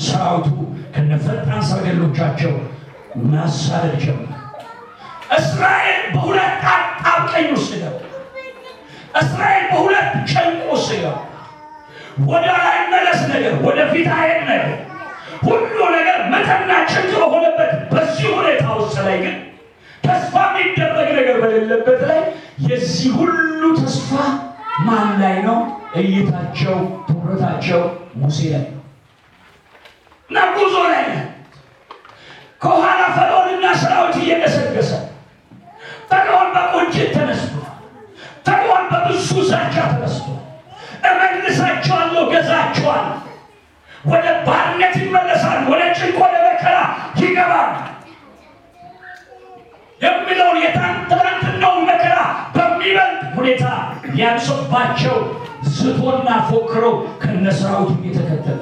ሰራዊቱ ከነፈጣን ሰረገሎቻቸው ማሳደድ ጀመረ። እስራኤል በሁለት አጣብቀኝ ውስጥ ገባ። እስራኤል በሁለት ጨንቅ ውስጥ ገባ። ወደ ላይ መለስ ነገር፣ ወደፊት አይሄድ ነገር፣ ሁሉ ነገር መተና ጭንቅ በሆነበት በዚህ ሁኔታ ውስጥ ላይ ግን ተስፋ የሚደረግ ነገር በሌለበት ላይ የዚህ ሁሉ ተስፋ ማን ላይ ነው? እይታቸው ትኩረታቸው ሙሴ ላይ እና ጉዞ ላይ ከኋላ ፈርዖንና ሰራዊት እየገሰገሰ ፈርዖን በቁንጭት ተነስቶ ፈርዖን በብዙ ዛቻ ተነስቶ እመልሳቸዋለሁ፣ ገዛቸዋለሁ፣ ወደ ባርነት ይመለሳል፣ ወደ ጭንቅ፣ ወደ መከራ ይገባል የሚለውን የትናንትናውን መከራ በሚበልጥ ሁኔታ ሊያንሶባቸው ዝቶና ፎክረው ከነሰራዊቱ እየተከተለ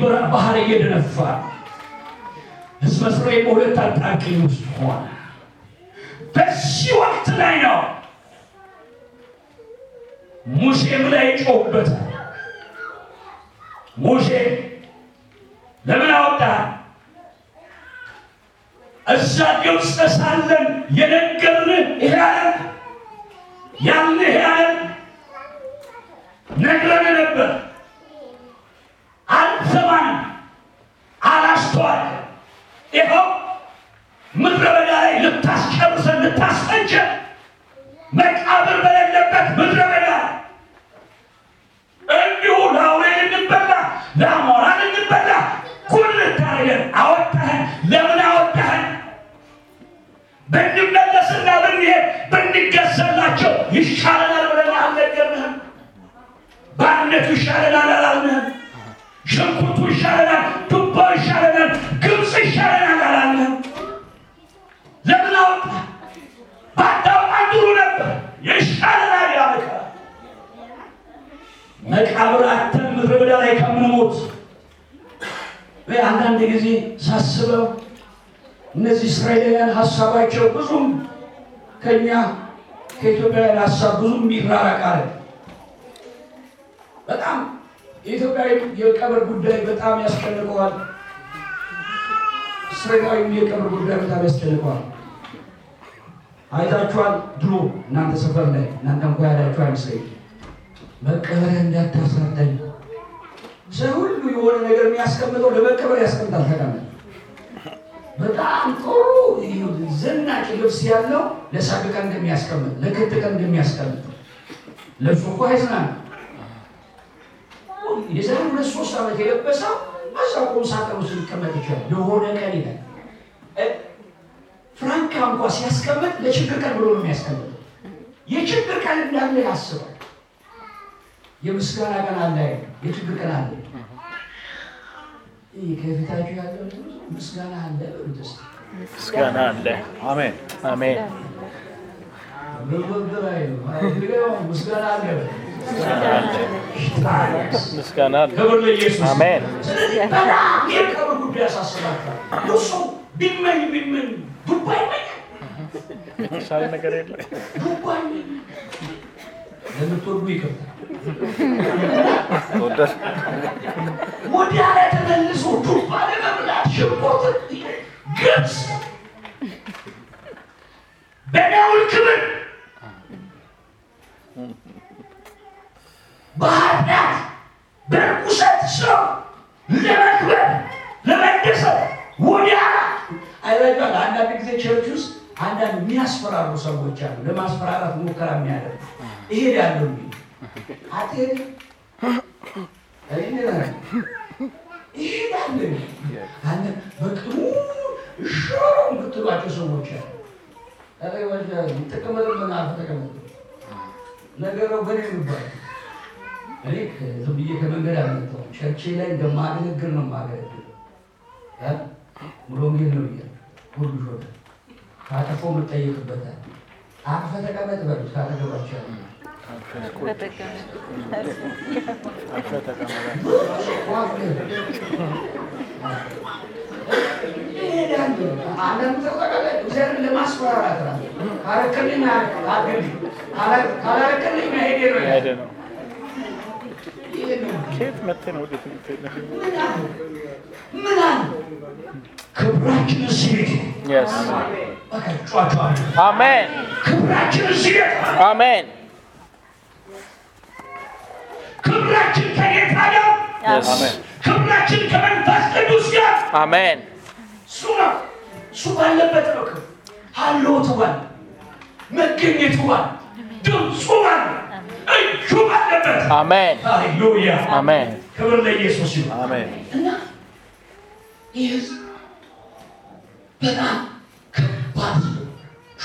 በራ- ባህር እየደነፋ ህዝበ እስራኤል በሁለት አጣብቂኝ ውስጥ ሆነ። በዚህ ወቅት ላይ ነው ሙሴም ላይ ጮህበታል። ሙሴ ለምን አወጣ? እዛ ግብፅ ሳለን የነገርንህ ይሄ ይሄ አይደል? ነግረን ነበር አልሰማንም፣ አላስተዋልንም። ይኸው ምድረ በዳ ላይ ልታስጨርሰን ልታስፈጀን መቃብር በሌለበት ምድረ በዳ እንዲሁ ለአውሬ ልንበላ ለአሞራ ልንበላ ጉድ ልታደርገን አወጣህን። ለምን አወጣህን? ብንመለስና ብንሄድ ብንገዛላቸው ይሻለናል ብለን አልነገርንህም? ባርነቱ ይሻለናል አላልንህም? ሽንኩርቱ ይሻለናል፣ ዱባው ይሻለናል፣ ግብፅ ይሻለናል አላልንህም? ለምን አወጣህ? ባታወጣን ጥሩ ነበር። ይሻለናል ያ መከራ መቃብር አተን ምድረ በዳ ላይ ከምንሞት አንዳንድ ጊዜ ሳስበው እነዚህ እስራኤላውያን ሀሳባቸው ብዙም ከኛ ከኢትዮጵያውያን ሀሳብ ብዙም ይራራቅ አለ። በጣም የኢትዮጵያዊ የቀብር ጉዳይ በጣም ያስጨንቀዋል። እስራኤላዊም የቀብር ጉዳይ በጣም ያስጨንቀዋል። አይታችኋል። ድሮ እናንተ ሰፈር ላይ እናንተ እንኳ ያላችሁ አይመስለኝም። መቀበሪያ እንዳታሳጠኝ ሰው ሁሉ የሆነ ነገር የሚያስቀምጠው ለመቀበር ያስቀምጣል። ተቀመጥ በጣም ጥሩ ዘናጭ ልብስ ያለው ለሰርግ ቀን እንደሚያስቀምጥ ለክት ቀን እንደሚያስቀምጥ ልብሱ እኮ አይዝናል። የዛሬ ሁለት ሶስት ዓመት የለበሰው በዛ ቁም ሳጥን ውስጥ ሊቀመጥ ይችላል። ለሆነ ቀን ይላል። ፍራንካ እንኳ ሲያስቀምጥ ለችግር ቀን ብሎ ነው የሚያስቀምጥ። የችግር ቀን እንዳለ ያስባል። የምስጋና ቀን አለ፣ የችግር ቀን አለ። ከፊታችሁ ያለው ምስጋና አለ በሉት እስኪ። ምስጋና አለ። አሜን አሜን። ንግግር አይልም፣ አይልም፣ ምስጋና አለ በሉ። ምስጋና አለ። ክብር ለኢየሱስ። አሜን። ስለዚህ በጣም የቀብር ጉዳይ ያሳስባችኋል። እሱ ቢመኝ ቢመኝ ዱባ ይመኛል፣ የተሻለ ነገር የለም። ዱባ ይመኛል። ለምትወዱ ተወደድ ወዲያ ላይ ተመልሶ ዱባ ለመብላት ሽንኩርት ግብፅ በዳውል ክብር በኃጢአት በርኩሰት ሰው ለመክበር ለመደሰት ወዲያ አይበቃል። አንዳንድ ጊዜ ቸርች ውስጥ አንዳንድ የሚያስፈራሩ ሰዎች አሉ። ለማስፈራራት ሙከራ የሚያደርጉ እሄዳለሁ አትሄድም ይሄዳለን አንተ በቅሙ ሽሮ የምትሏቸው ሰዎች አልፈ ተቀመጥ ነገረው ግን የሚባል እኔ ዝም ብዬ ከመንገድ ላይ እንደማገለግል ነው የማገለግል ሙሉ ተቀመጥ እግዚአብሔርን ለማስፈራራት ነው። ካረከልኝ አግድ ካላረከልኝ መሄዴ ነው ያለ። ሄደ ነው። ከየት መጥተህ ነው ወዴት የምትሄደው? ምን አለ ክብራችን እዚህ ቤት ነው። Yes. በቃ ጫጫዋል። አሜን ክብራችን እዚህ ቤት ነው። አሜን። ክብራችን ከጌታ ጋር፣ Yes. ክብራችን ከመንፈስ ቅዱስ ጋር አሜን እሱ ነው። እሱ ባለበት ነው ክብር ሀልዎቱ ባለ መገኘቱ ባለ ድምፁ ባለ እጁ ባለበት አሜን ሃሌሉያ አሜን ክብር ለኢየሱስ ይሁን። አሜን እና ይህ ህዝብ በጣም ከባድ ነው።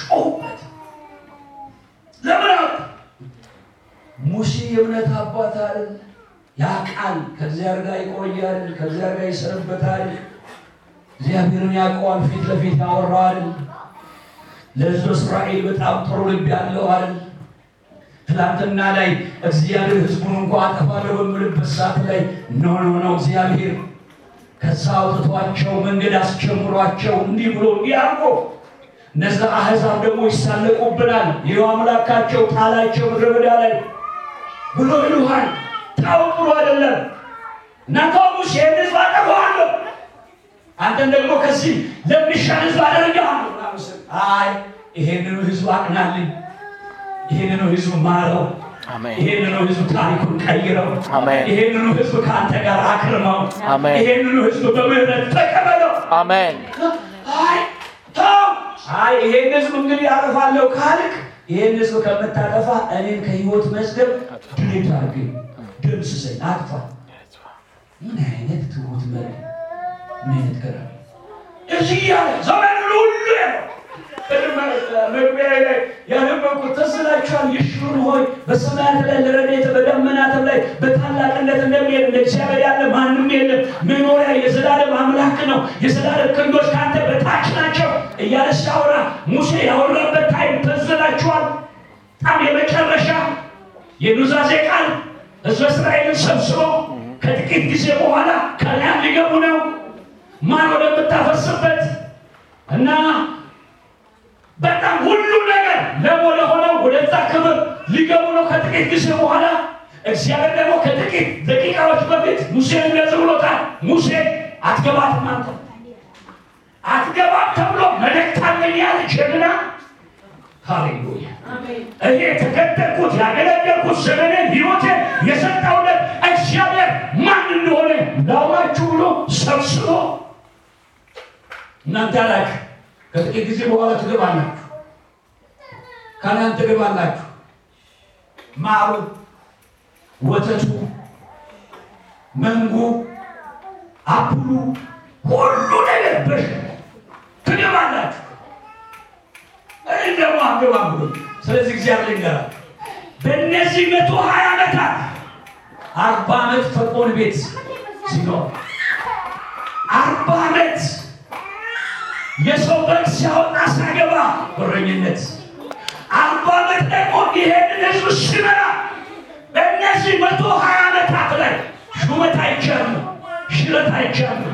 ጮውበት ለምን? ሙሴ የእምነት አባት አይደል? ያውቃል፣ ከእግዚአብሔር ጋር ይቆያል፣ ከእግዚአብሔር ጋር ይሰንበታል፣ እግዚአብሔርን ያውቀዋል፣ ፊት ለፊት ያወራል። ለሕዝበ እስራኤል በጣም ጥሩ ልብ ያለው አይደል? ትናንትና ላይ እግዚአብሔር ህዝቡን እንኳ አጠፋለሁ በምልበት ሰዓት ላይ no no no እግዚአብሔር ከዛ አውጥቷቸው መንገድ አስጀምሯቸው እንዲህ ብሎ እንዲህ አድርጎ እነዛ አሕዛብ ደግሞ ይሳለቁብናል፣ ይኸው አምላካቸው ጣላቸው ምድረ በዳ ላይ ብሎ ይሉሃል። ጥሩ አይደለም። እናንተ ሙሴ ይህን ህዝብ አጠፋዋለሁ፣ አንተን ደግሞ ከዚህ ለሚሻል ህዝብ አደርግሃለሁ። አይ ይሄንኑ ህዝብ አቅናልኝ፣ ይሄንኑ ህዝብ ማረው፣ ይሄንኑ ህዝብ ታሪኩን ቀይረው፣ ይሄንኑ ህዝብ ከአንተ ጋር አክርመው፣ ይሄንኑ ህዝብ በምህረት ተቀበለው። አሜን። አይ ተው፣ አይ ይሄን ህዝብ እንግዲህ አጠፋለሁ ካልክ ይሄን ህዝብ ከምታጠፋ እኔን ከህይወት መዝገብ ድሌት አድርገኝ፣ ደምስሰኝ፣ አጥፋ። ምን አይነት ትሁት መሪ! ምን አይነት ገራሚ! እዚህ እያለ ዘመኑን ሁሉ መግቢያ ትዝ ይላችኋል። ይሽሩን ሆይ በሰማያት ላይ ለረድኤት በደመናትም ላይ በታላቅነት እንደሚሄድ እንደ እግዚአብሔር ያለ ማንም የለም። መኖሪያ የዘላለም አምላክ ነው። የዘላለም ክንዶች ከአንተ በታች ናቸው እያለ ሲያወራ ሙሴ ያወራበት ታይም ትዝ ይላችኋል። በጣም የመጨረሻ የኑዛዜ ቃል ሕዝበ እስራኤልን ሰብስቦ ከጥቂት ጊዜ በኋላ ከነዓን ሊገቡ ነው ማን ወደምታፈስበት እና በጣም ሁሉ ነገር ለም ወደ ሆነው ወደዛ ክብር ሊገቡ ነው ከጥቂት ጊዜ በኋላ። እግዚአብሔር ደግሞ ከጥቂት ደቂቃዎች በፊት ሙሴን እንደዚህ ብሎታል። ሙሴ አትገባትም፣ አንተ አትገባም ተብሎ መልእክት አለኝ ያለ ጀግና ሃሌሉያ እኔ የተከተልኩት ያገለገልኩት ዘመኔን ሕይወቴን የሰጠውለት እግዚአብሔር ማን እንደሆነ ላውራችሁ ብሎ ሰብስቦ እናንተ አላችሁ ከጥቂት ጊዜ በኋላ ትገባላችሁ፣ ከነዓን ትገባላችሁ። ማሩ፣ ወተቱ፣ መንጉ፣ አፕሉ ሁሉ ነገር በሽ ትገባላችሁ። እኔ ደግሞ አገባም ብሎ ስለዚህ እግዚአብሔር ልንገራችሁ በእነዚህ መቶ ሀያ ዓመታት አርባ ዓመት ፈርዖን ቤት ሲኖር አርባ ዓመት የሰው በግ ሲያወጣ ሳገባ በረኝነት አርባ ዓመት ደግሞ ይሄንን ህዝብ ሲመራ በእነዚህ መቶ ሀያ ዓመታት ላይ ሹመት አይቻለሁ፣ ሽረት አይቻለሁ፣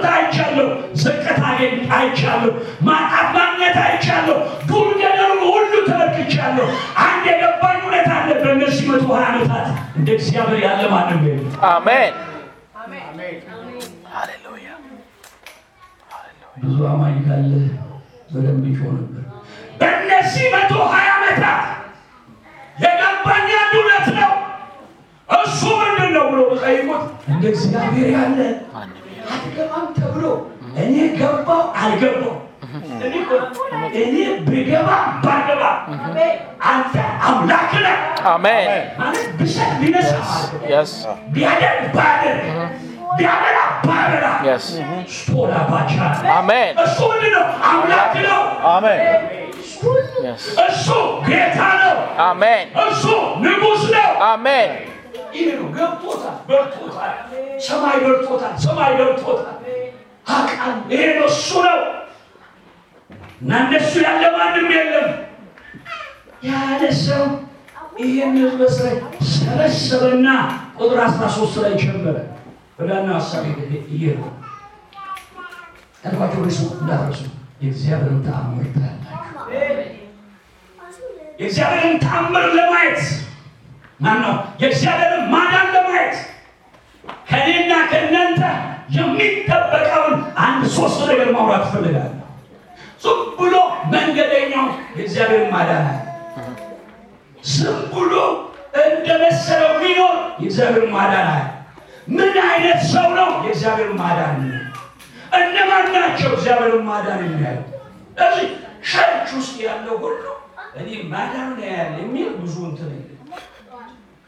ከፍታ አይቻለሁ፣ ዝቅታ አገኝ- አይቻለሁ፣ ማጣት ማግኘት አይቻለሁ፣ ዱር ሁሉ ተመልክቻለሁ። አንድ የገባኝ እውነት አለ። በእነዚህ መቶ ሀያ ዓመታት እንደ እግዚአብሔር ያለ ማንም የለም። አሜን ሃሌሉያ ብዙ አማኝ ካለ በደንብ ይጮህ ነበር። በእነዚህ መቶ ሀያ ዓመታት የገባኝ አንድ እውነት ነው። እሱ ምንድን ነው ብሎ ጠይቁት። እንደ እግዚአብሔር ያለ አትገባም ተብሎ እኔ ገባው አልገባው እኔ እኮ እኔ ብገባ ባገባ አንተ አምላክ ነህ አሜን ማለት ብሰጥ ቢነሳ የስ ቢያደርግ ባያደርግ ቢያበላ ባያበላ የስ ስቶላ ባቻ አሜን እሱ ምንድን ነው? አምላክ ነው። አሜን የስ እሱ ጌታ ነው። አሜን እሱ ንጉሥ ነው። አሜን ነው ገብቶታል፣ በርቶታል። ሰማይ በርቶታል፣ ሰማይ ገብቶታል። አቃል ይሄ ነው እሱ ነው እና እንደሱ ያለ ማንም የለም ያለ ሰው ይህን ህዝብ እስራኤል ሰበሰበና ቁጥር 13 ላይ ጀመረ። ወዳና ሀሳብ ይሄ ነው ያልኳቸው ርሱ እንዳረሱ የእግዚአብሔርን ተአምር ታያላችሁ። የእግዚአብሔርን ተአምር ለማየት ማነው የእግዚአብሔርን ማዳን ለማየት ከእኔና ከእናንተ የሚጠበቀውን አንድ ሶስት ነገር ማውራት እፈልጋለሁ። ዝም ብሎ መንገደኛው የእግዚአብሔርን ማዳን አለ። ዝም ብሎ እንደመሰለው ቢኖር የእግዚአብሔርን ማዳን አለ። ምን አይነት ሰው ነው የእግዚአብሔርን ማዳን የሚያየው? እነማን ናቸው እግዚአብሔርን ማዳን የሚያዩ? ስለዚህ ቸርች ውስጥ ያለው ሁሉ እኔ ማዳን ነው የሚል ብዙ እንትን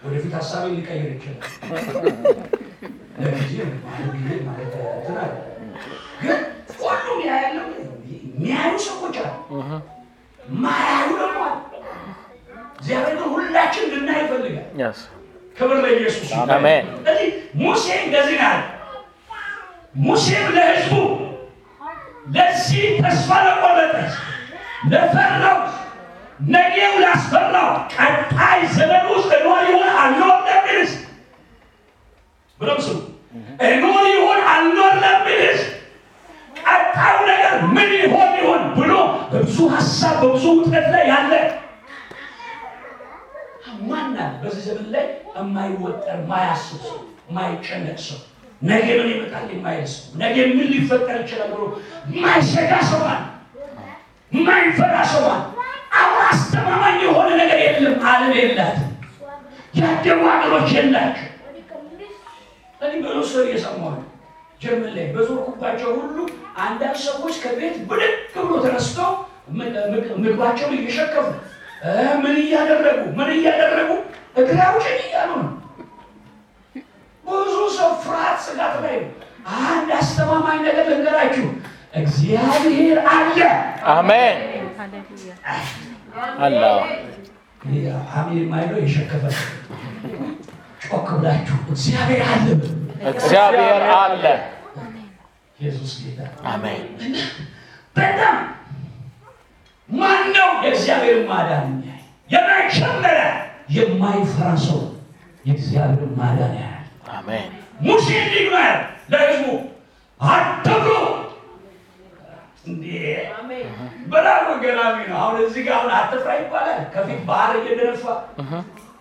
ወደፊት ሀሳቤ ሊቀይር ይችላል። ለጊዜ ጊዜ ማለት አለ። ግን ሁሉም ያያለው የሚያዩ ሰዎች አሉ፣ ማያዩ ደግሞ አሉ። እግዚአብሔር ግን ሁላችን እንድናይ ይፈልጋል።. ክብር ለኢየሱስ ስለዚህ ሙሴ እንደዚህ ያለው። ሙሴም ለሕዝቡ ለዚህ ተስፋ ለቆረጠ ለፈራው ነገው ላስፈራው ቀጣይ ዘመን ውስጥ እኖር ይሆን አልኖር ለሚልስ ብለው ስሙ። እኖር ይሆን አልኖር ለሚልስ ቀጣዩ ነገር ምን ይሆን ይሆን ብሎ በብዙ ሀሳብ በብዙ ውጥረት ላይ ያለ አለ በዚህ ዘመን ላይ የማይወጠር የማያስብ ሰው የማይጨነቅ ሰው ነገ ምን ይመጣል የማይል ሰው ነገ ምን ሊፈጠር ይችላል ብሎ የማይሰጋ ሰው አለ የማይፈራ ሰው አለ። አሁን አስተማማኝ የሆነ ነገር የለም። አለም የላትም። ያደጉ ሀገሮች የላቸው እኔ ብዙ ሰው እየሰማሁ ጀርመን ላይ በዞርኩባቸው ሁሉ አንዳንድ ሰዎች ከቤት ብድግ ብሎ ተነስተው ምግባቸውን እየሸከፉ ምን እያደረጉ ምን እያደረጉ አውጭኝ እያሉ ነው። ብዙ ሰው ፍርሃት፣ ስጋት ላይ አንድ አስተማማኝ ነገር ልንገራችሁ፣ እግዚአብሔር አለ። አሜን። ይሄ አሜን የማይለው የሸከፈ ጮክ ብላችሁ እግዚአብሔር አለ እግዚአብሔር አለ። ኢየሱስ ጌታ አሜን። በጣም ማን ነው የእግዚአብሔር ማዳን የሚያይ? የመጀመሪያ የማይፈራ ሰው የእግዚአብሔር ማዳን ያያል። አሜን። ሙሴ እንዲህ ለሕዝቡ አትፍሩ። እንዴ በጣም ገራሚ ነው። አሁን እዚህ ጋር አሁን አትፍራ ይባላል። ከፊት ባህር እየደነፋ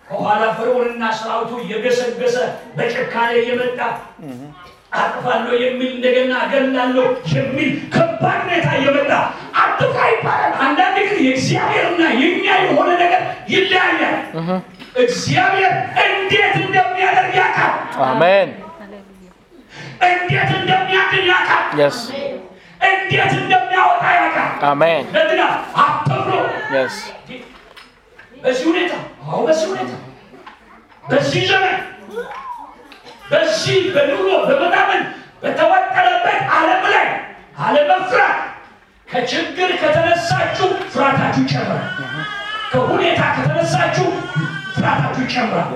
ከኋላ ፈርዖንና ሰራዊቱ እየገሰገሰ በጭካኔ እየመጣ አጥፋለሁ የሚል እንደገና እገላለሁ የሚል ከባድ ሁኔታ እየመጣ አትፍራ ይባላል። አንዳንድ ጊዜ የእግዚአብሔርና የኛ የሆነ ነገር ይለያያል። እግዚአብሔር እንዴት እንደሚያደርግ ያውቃል። አሜን። እንዴት እንደሚያድን ያውቃል።. እንዴት እንደሚያወጣ ያውቃል። አሜን። ለትና አትፍሩ።. በዚህ ሁኔታ አሁ በዚህ ሁኔታ በዚህ ዘመን በዚህ በኑሮ በምናምን በተወጠረበት ዓለም ላይ አለመፍራት ከችግር ከተነሳችሁ ፍርሃታችሁ ይጨምራል። ከሁኔታ ከተነሳችሁ ፍርሃታችሁ ይጨምራል።.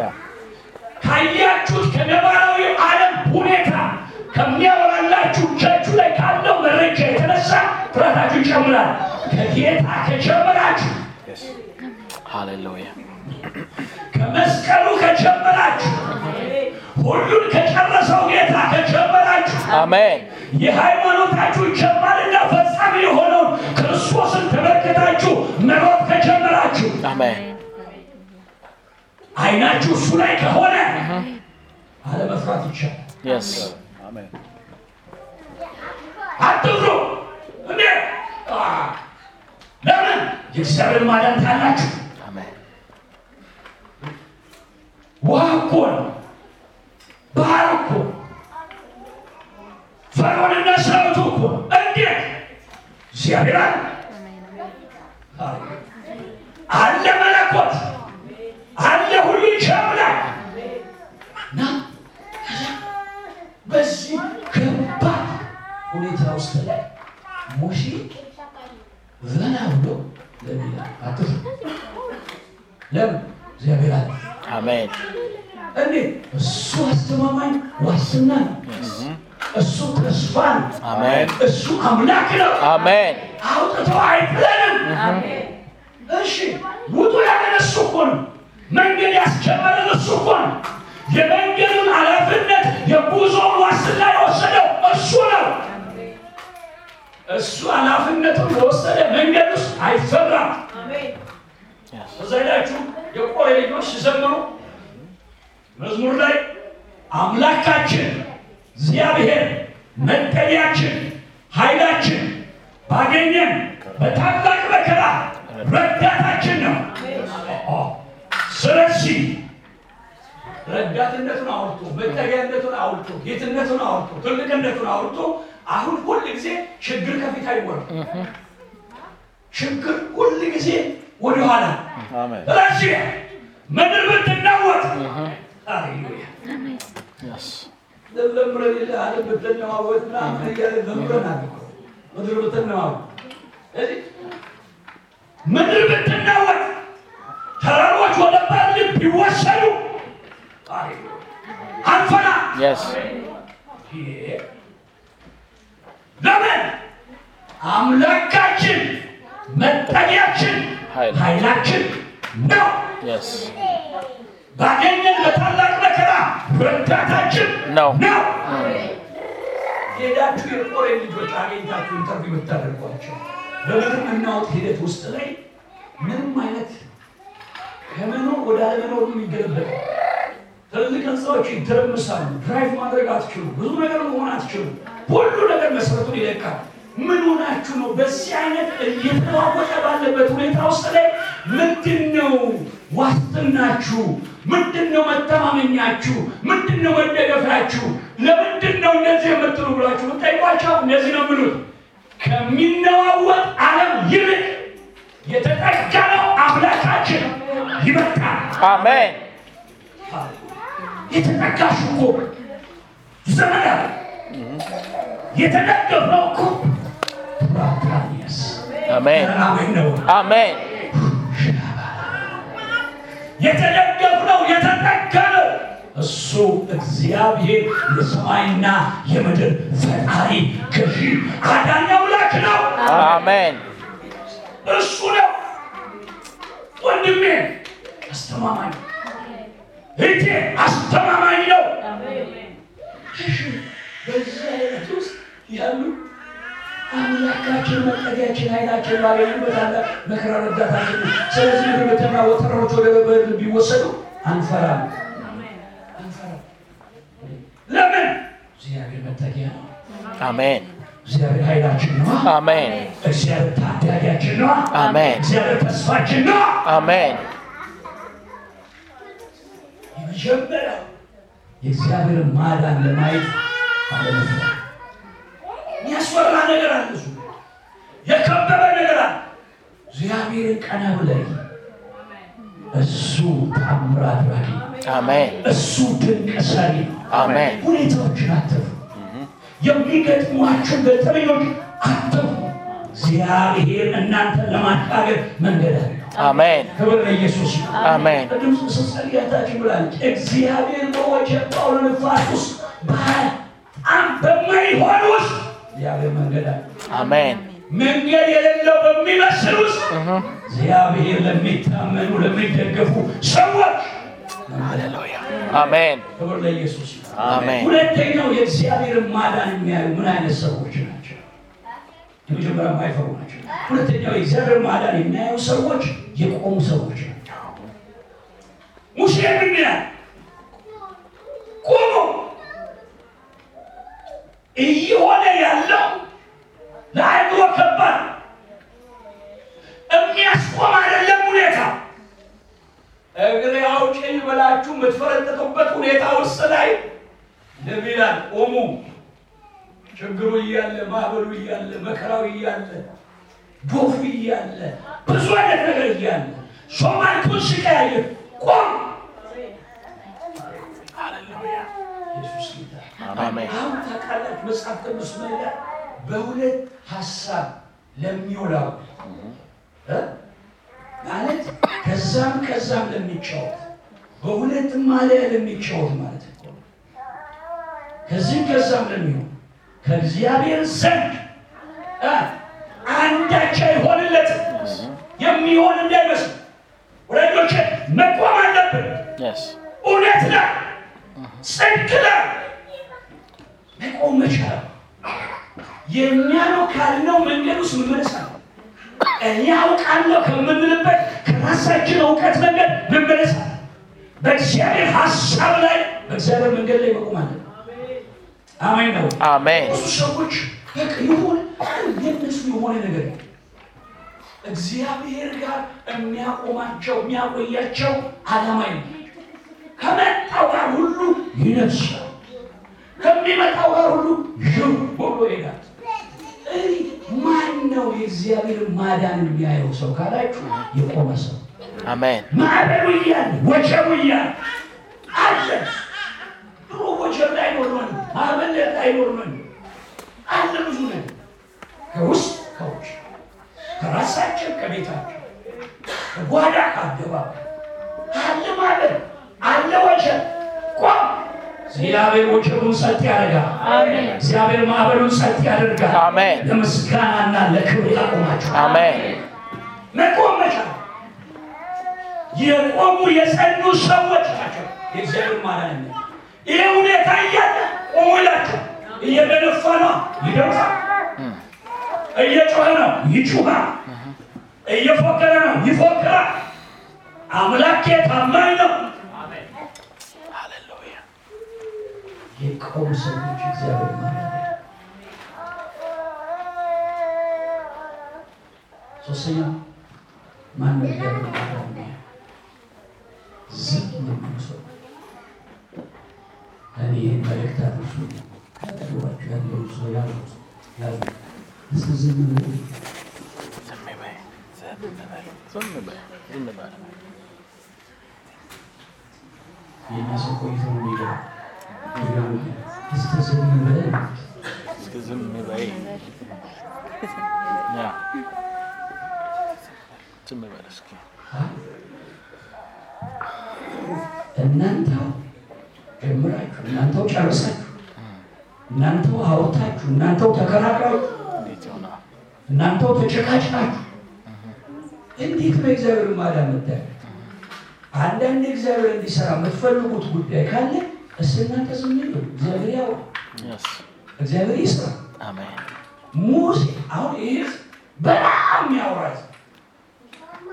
ካያችሁት ከነባራዊ ዓለም ሁኔታ ከሚያወራላችሁ እጃችሁ ላይ ካለው መረጃ የተነሳ ፍርሃታችሁ ይጨምራል። ከጌታ ከጀመራችሁ. Hallelujah. ከመስቀሉ ከጀመራችሁ ሁሉን ከጨረሰው ጌታ ከጀመራችሁ አሜን። የሃይማኖታችሁ ጀማሪና ፈጻሚ የሆነውን ክርስቶስን ተመልክታችሁ መሮጥ ከጀመራችሁ አሜን። አይናችሁ እሱ ላይ ከሆነ አለመፍራት ይቻላል። Yes. አትፍሩ። እንዴ አ፣ ለምን የእግዚአብሔር ማዳን? አሜን። ውሃ እኮ ነው፣ ባህር እኮ ፈርዖንና ሰራዊቱ እኮ ነው። እንዴት እግዚአብሔር አለ አለ መለኮት አለ ሁሉ ይቻላል እና በዚህ ከባድ ሁኔታ ውስጥ ላይ ሙሴ ዘና ብሎ ለምን ይላል? አትፍሩ። ለምን እግዚአብሔር አለ። አሜን። እንዴት እሱ አስተማማኝ ዋስትና ነው። እሱ ተስፋ ነው። አሜን። እሱ አምላክ ነው። አሜን። አውጥቶ አይጥለንም። እሺ ውጡ ያለን እሱ እኮ ነው። መንገድ ያስጀመረን እሱ እኮ ነው። የመንገዱን ኃላፊነት የጉዞውን ዋስትና የወሰደው እሱ ነው። እሱ ኃላፊነቱን የወሰደ መንገድ ውስጥ አይፈራም።. እዛ ሄዳችሁ ልጆች ሲዘምሩ መዝሙር ላይ አምላካችን እግዚአብሔር መጠጊያችን፣ ኃይላችን ባገኘን በታላቅ መከራ ረዳታችን ነው። ስለዚህ ረዳትነቱን አውርቶ መጠጊያነቱን አውርቶ ጌትነቱን አውርቶ ትልቅነቱን አውርቶ አሁን ሁል ጊዜ ችግር ከፊት አይወራም። ችግር ሁል ጊዜ ወደኋላ ስለዚህ ምድር ብትናወጥ. ለምረን ዓለም ምናምን እያለ ምድር ብትናወጥ። ተራሮች ወደ ባድን ቢወሰዱ አንፈራ Yes. ለምን አምላካችን መጠጊያችን ኃይላችን ነው። Yes. ባገኘን በታላቅ መከራ ረዳታችን ነው። ነው። ሄዳችሁ የቆሬ ልጆች አገኝታችሁ interview የምታደርጓቸው በምድር መናወጥ ሂደት ውስጥ ላይ ምንም አይነት ከመኖር ወደ አለመኖር የሚገለበጥ ትልልቅ ህንፃዎች ይተረምሳሉ። drive ማድረግ አትችሉ። ብዙ ነገር መሆን አትችሉ። ሁሉ ነገር መሰረቱን ይለቃል። ምን ሆናችሁ ነው? በዚህ አይነት እየተለዋወጠ ባለበት ሁኔታ ውስጥ ላይ ምንድን ነው ዋስትናችሁ? ምንድን ነው መተማመኛችሁ? ምንድን ነው መደገፊያችሁ? ለምንድን ነው እንደዚህ የምትሉ ብላችሁ ብጠይቋቸው እንደዚህ ነው የሚሉት ከሚነዋወጥ ዓለም ይልቅ የተጠጋነው አምላካችን ይበልጣል። Amen. የተጠጋሽ እኮ ዘመን አለ የተደገፍነው እኮ. አሜን. የተደገፍነው የተጠጋነው እሱ እግዚአብሔር የሰማይና የምድር ፈጣሪ ገዢ አዳኝ አምላክ ነው። Amen. እሱ ነው ወንድሜ፣ አስተማማኝ እህቴ፣ አስተማማኝ ነው። በዚህ አይነት ውስጥ ያሉ አምላካችን መጠጊያችን ኃይላችን ባገኙበት አለ መከራ ረዳታችን ስለዚህ ምድር ብትናወጥ ተራሮች ወደ በረድ ቢወሰዱ አንፈራም፣ ለምን? እግዚአብሔር መጠጊያ ነው። Amen. እግዚአብሔር ኃይላችን ነው። Amen. እግዚአብሔር ታዳጊያችን ነው። Amen. እግዚአብሔር ተስፋችን ነው። Amen. የመጀመሪያው የእግዚአብሔርን ማዳን ለማየት አለመፍራት። የሚያስፈራ ነገር አለ፣ እሱ የከበበ ነገር አለ። እግዚአብሔርን ቀና ብለህ እሱ አድራጊ ነው። Amen. እሱ ድንቅ ሰሪ Amen. ሁኔታዎችን አትፍሩ። የሚገጥሟችሁ ገጠመኞች አትፍሩ። እግዚአብሔር እናንተን ለማሻገር መንገድ አለው። Amen. ክብር ለኢየሱስ ይሁን። Amen. ቅድም ስትጸልያታችን ብላለች። እግዚአብሔር በወጀብ በአውሎ ነፋስ ውስጥ በጣም በማይሆን ውስጥ እግዚአብሔር መንገድ አለ። Amen. መንገድ የሌለው በሚመስል ውስጥ እግዚአብሔር ለሚታመኑ ለሚደገፉ ሰዎች Hallelujah. Amen. ክብር ለኢየሱስ Amen. ሁለተኛው የእግዚአብሔርን ማዳን የሚያዩ ምን አይነት ሰዎች ናቸው? የመጀመሪያ የማይፈሩ ናቸው። ሁለተኛው የእግዚአብሔር ማዳን የሚያዩ ሰዎች የቆሙ ሰዎች ናቸው። ሙሴ ምን ይላል? ቁሙ። እየሆነ ያለው ለአእምሮ ከባድ የሚያስቆም አይደለም ሁኔታ እግሬ አውጭኝ ብላችሁ የምትፈረጥጡበት ሁኔታ ውስጥ ላይ ነቢላል ቆሙ። ችግሩ እያለ ማዕበሉ እያለ መከራው እያለ ዶፉ እያለ ብዙ አይነት ነገር እያለ ሶማልቱን ሲቀያየር ቆም። ኢየሱስ ጌታ። Amen. አሁን ታውቃላችሁ መጽሐፍ ቅዱስ ይላል? በሁለት ሀሳብ ለሚውላው? ማለት ከዛም ከዛም ለሚጫወት በሁለት ማሊያ ለሚጫወት ማለት ነው። ከዚህም ከዛም ለሚሆን ከእግዚአብሔር ዘንድ? አንዳች አይሆንለትም የሚሆን እንዳይመስል ወዳጆቼ መቆም አለብን።. እውነት ላይ ጽድቅ ላይ መቆም መቻል የእኛ ነው ካልነው መንገድ ውስጥ መመለስ አለ። እኔ አውቃለሁ ከምንልበት ከራሳችን እውቀት መንገድ መመለስ አለ። በእግዚአብሔር ሀሳብ ላይ በእግዚአብሔር መንገድ ላይ መቆም አለ። አሜን ነው።. ብዙ ሰዎች በቃ ይሁን የነሱ የሆነ ነገር እግዚአብሔር ጋር የሚያቆማቸው የሚያቆያቸው ዓላማ ነው። ከመጣው ጋር ሁሉ ይነግሳል፣ ከሚመጣው ጋር ሁሉ ይው ብሎ ይሄዳል። ማን ነው የእግዚአብሔር ማዳን የሚያየው ሰው ካላችሁ የቆመ ሰው አሜን ማዕበሉ እያለ ወጀቡ እያለ አለ። ድሮ ወጀብ ላይ ኖር ነው ማዕበል ላይ ኖር አለ። ብዙ ነገር ከውስጥ ከውጭ ከራሳችን ከቤታችን ከጓዳ ከአደባባይ አለ ማዕበል አለ ወጀብ ቆም። እግዚአብሔር ወጀቡን ጸጥ ያደርጋል። እግዚአብሔር ማዕበሉን ጸጥ ያደርጋል። ለምስጋናና ለክብር ያቆማችሁ አሜን መቆም መቻል የቆሙ የጸኑ ሰዎች ናቸው። የእግዚአብሔር ማዳን ነው። ይህ ሁኔታ እያለ ቆሙ ይላቸው። እየደነፋ ነው ይደርሳል። እየጮኸ ነው ይጩኻል። እየፎከረ ነው ይፎክራል። አምላኬ ታማኝ ነው። የቆሙ ሰዎች እግዚአብሔር ሶስተኛው ማን ዝም መልእክት ያጠገባችሁ ያለው ሰው ሰው ያለው እስኪ ዝም በሉ። ዝም በይ በይ በይ በይ የእኛ ሰው ቆይቶ ነው የሚገባው። እስኪ ዝም በል እስኪ ዝም በይ ዝም በል እስኪ እናንተው ጀምራችሁ እናንተው ጨርሳችሁ እናንተው አውርታችሁ እናንተው ተከራክራችሁ እናንተው ተጨቃጭቃችሁ እንዴት በእግዚአብሔር ማዳን ምታዩ? አንዳንድ እግዚአብሔር እንዲሰራ የምትፈልጉት ጉዳይ ካለ እስ እናንተ ዝም ይሉ። እግዚአብሔር ያው እግዚአብሔር ይስራ። ሙሴ አሁን ይህ በጣም የሚያወራት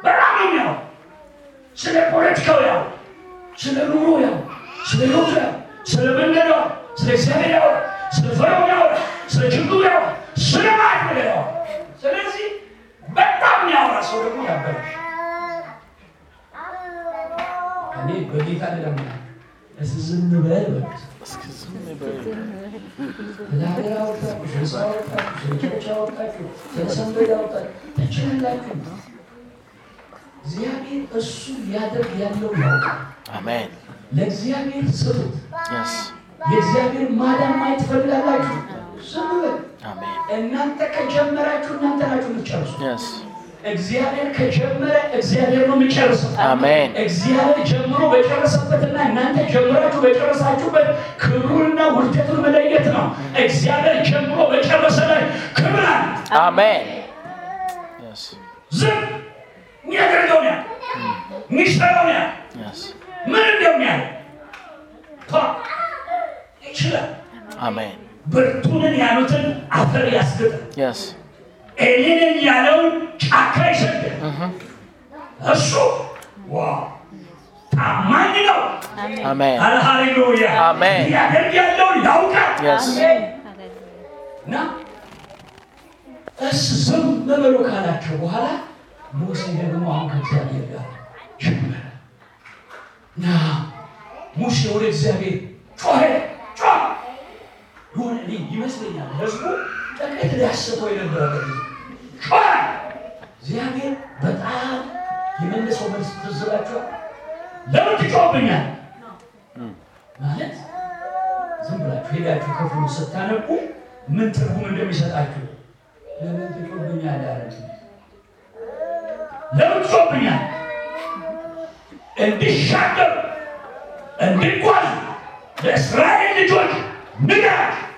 በጣም ነው የሚያወራ ስለ ፖለቲካው ያው ስለ ኑሮ ያው ስለ ህይወቱ ያው ስለ መንገዱ ያው ስለ እግዚአብሔር ያው ስለ ፈርዖን ያው ስለ ችግሩ ያው ስለ ማድረግ ያው ስለዚህ በጣም የሚያወራ ሰው ደግሞ ያበላሽ እኔ በጌታ ዝም በል በሉት። እስኪ ዝም በይ እግዚአብሔር አወጣችሁ፣ አወጣችሁ፣ አወጣችሁ፣ አወጣችሁ፣ እሱ ሊያደርግ ያለው ያውቃል። አሜን ለእግዚአብሔር ስጡት። የእግዚአብሔር ማዳን ማየት ትፈልጋላችሁ? ዝም በል። እናንተ ከጀመራችሁ እናንተ ናችሁ የምትጨርሱ። እግዚአብሔር ከጀመረ እግዚአብሔር ነው የሚጨርሰው። አሜን እግዚአብሔር ጀምሮ በጨረሰበትና እናንተ ጀምራችሁ በጨረሳችሁበት ክብሩንና ውርደቱን መለየት ነው። እግዚአብሔር ጀምሮ በጨረሰ ላይ ክብር አለ። አሜን ዝም የሚያደርገውን ያህል የሚሰራውን ያህል የስ ምን እንደሚያል ይችላል። አሜን ብርቱንን ያሉትን አፈር ያስግጣል። ኤሊንን ያለውን ጫካ ይሰዳል። እሱ ታማኝ ነው። አሜን ሃሌሉያ አሜን። ያደርግ ያለውን ያውቃል። እና እስ ዝም በሉ ካላቸው በኋላ ሙሴ ደግሞ አሁን ከእግዚአብሔር ጋር ጀመረ እና ሙሴ ወደ እግዚአብሔር ጮኸ የሆነ እኔ ይመስለኛል ህዝቡ ጥቂት ሊያስበው ጮኸ። እግዚአብሔር በጣም የመለሰው መልስ ትዝ ይላችኋል? ለምን ትጮህብኛል ማለት ዝም ብላችሁ ሄዳችሁ ክፍሉ ስታነቡ ምን ትርጉም እንደሚሰጣችሁ ለምን ትጮህብኛል ያለ ለምን ትጮህብኛል እንዲሻገሩ እንዲጓዙ ለእስራኤል ልጆች ንገራቸው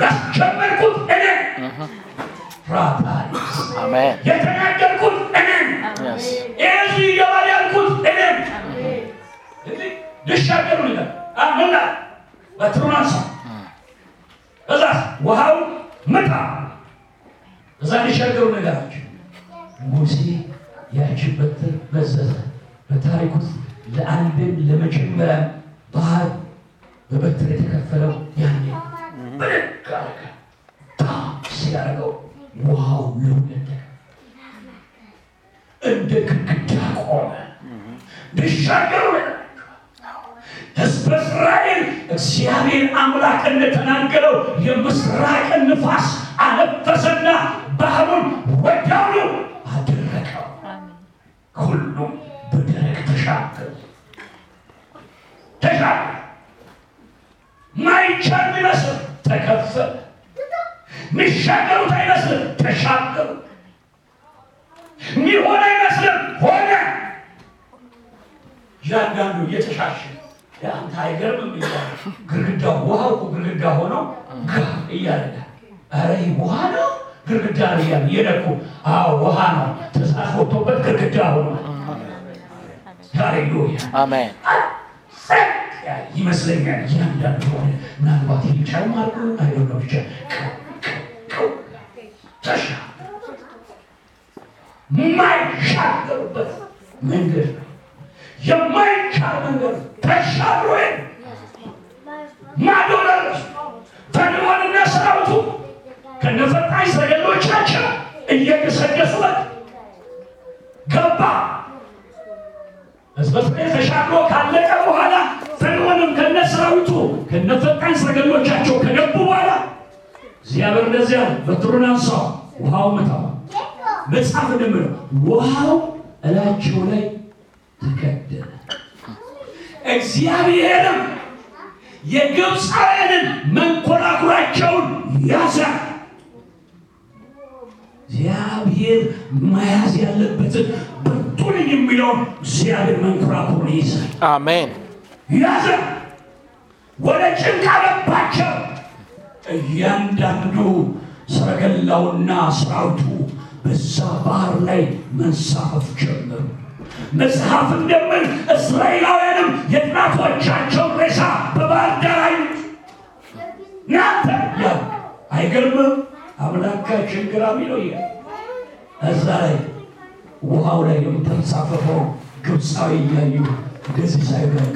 ያስጀመርኩት እኔ ራባሪስ አሜን የተናገርኩት እኔ የስ ኤዚ ይገባል ያልኩት እኔ እንግዲህ ሊሻገሩ ይላል ምና በትሩን አንሳ እዛ ውሃው ምጣ እዛ ሊሻገሩ ነገራቸው ሙሴ ያቺ በትር መዘዘ በታሪክ ውስጥ ለአንድም ለመጀመሪያ ባህር በበትር የተከፈለው ያኔ ብድግ አደረገ። ታ ሲያደርገው ውሃው ለሁለት እንደ ግድግዳ ቆመ። ነገራቸው ሕዝበ እስራኤል እግዚአብሔር አምላክ እንደተናገረው የምስራቅን ንፋስ አነፈሰና ባህሩን ወዲያውኑ አደረቀው። ሁሉም በደረቅ ተሻገሩ። ተሻገሩ። ማይቻል ቢመስል ተከፈለ። ሚሻገሩት አይመስልም ተሻገሩ። ሚሆን አይመስልም ሆነ። እያንዳንዱ እየተሻሸ አንተ አይገርምም እያለ ግድግዳው ውሃው እኮ ግድግዳ ሆነው ጋ እያለ ኧረ ውሃ ነው ግድግዳ ነው እያለ እየነኩ አዎ ውሃ ነው ተሳት ወጥቶበት ግድግዳ ሆኗል። ሃሌሉያ አሜን ይመስለኛል። እያንዳንዱ ሆነ ምናልባት ይቻል ማርኩ አይሆነ ብቻ ተሻ የማይሻገሩበት መንገድ ነው። የማይቻል መንገድ ተሻግሮ ማዶ ደረሱ። ሰራዊቱ ከነፈጣኝ ሰረገሎቻቸው እየገሰገሱበት ገባ። ሕዝበ እስራኤል ተሻግሮ ካለቀ በኋላ ፈርዖንም ከነ ሰራዊቱ ከነፈጣኝ ሰረገሎቻቸው ከገቡ በኋላ እግዚአብሔር እንደዚያ በትሩን አንሳው ውሃው መታው። መጽሐፍ እንደምለው ውሃው እላቸው ላይ ተከደነ። እግዚአብሔርም የግብፃውያንን መንኮራኩራቸውን ያዘ። እግዚአብሔር መያዝ ያለበትን ብርቱ ነኝ የሚለውን እግዚአብሔር መንኮራኩሩን ይይዛል። አሜን ያዘ። ወደ ጭንቅ አገባቸው። እያንዳንዱ ሰረገላውና ሰራዊቱ በዛ ባህር ላይ መንሳፈፍ ጀመሩ። መጽሐፍ እንደምን እስራኤላውያንም የጥናቶቻቸውን ሬሳ በባህር ዳር ያ አይገርምም? አምላካችን ግራሚ ነው። ይ እዛ ላይ ውሃው ላይ የምተንሳፈፈው ግብፃዊ እያዩ እንደዚህ ሳይበቅ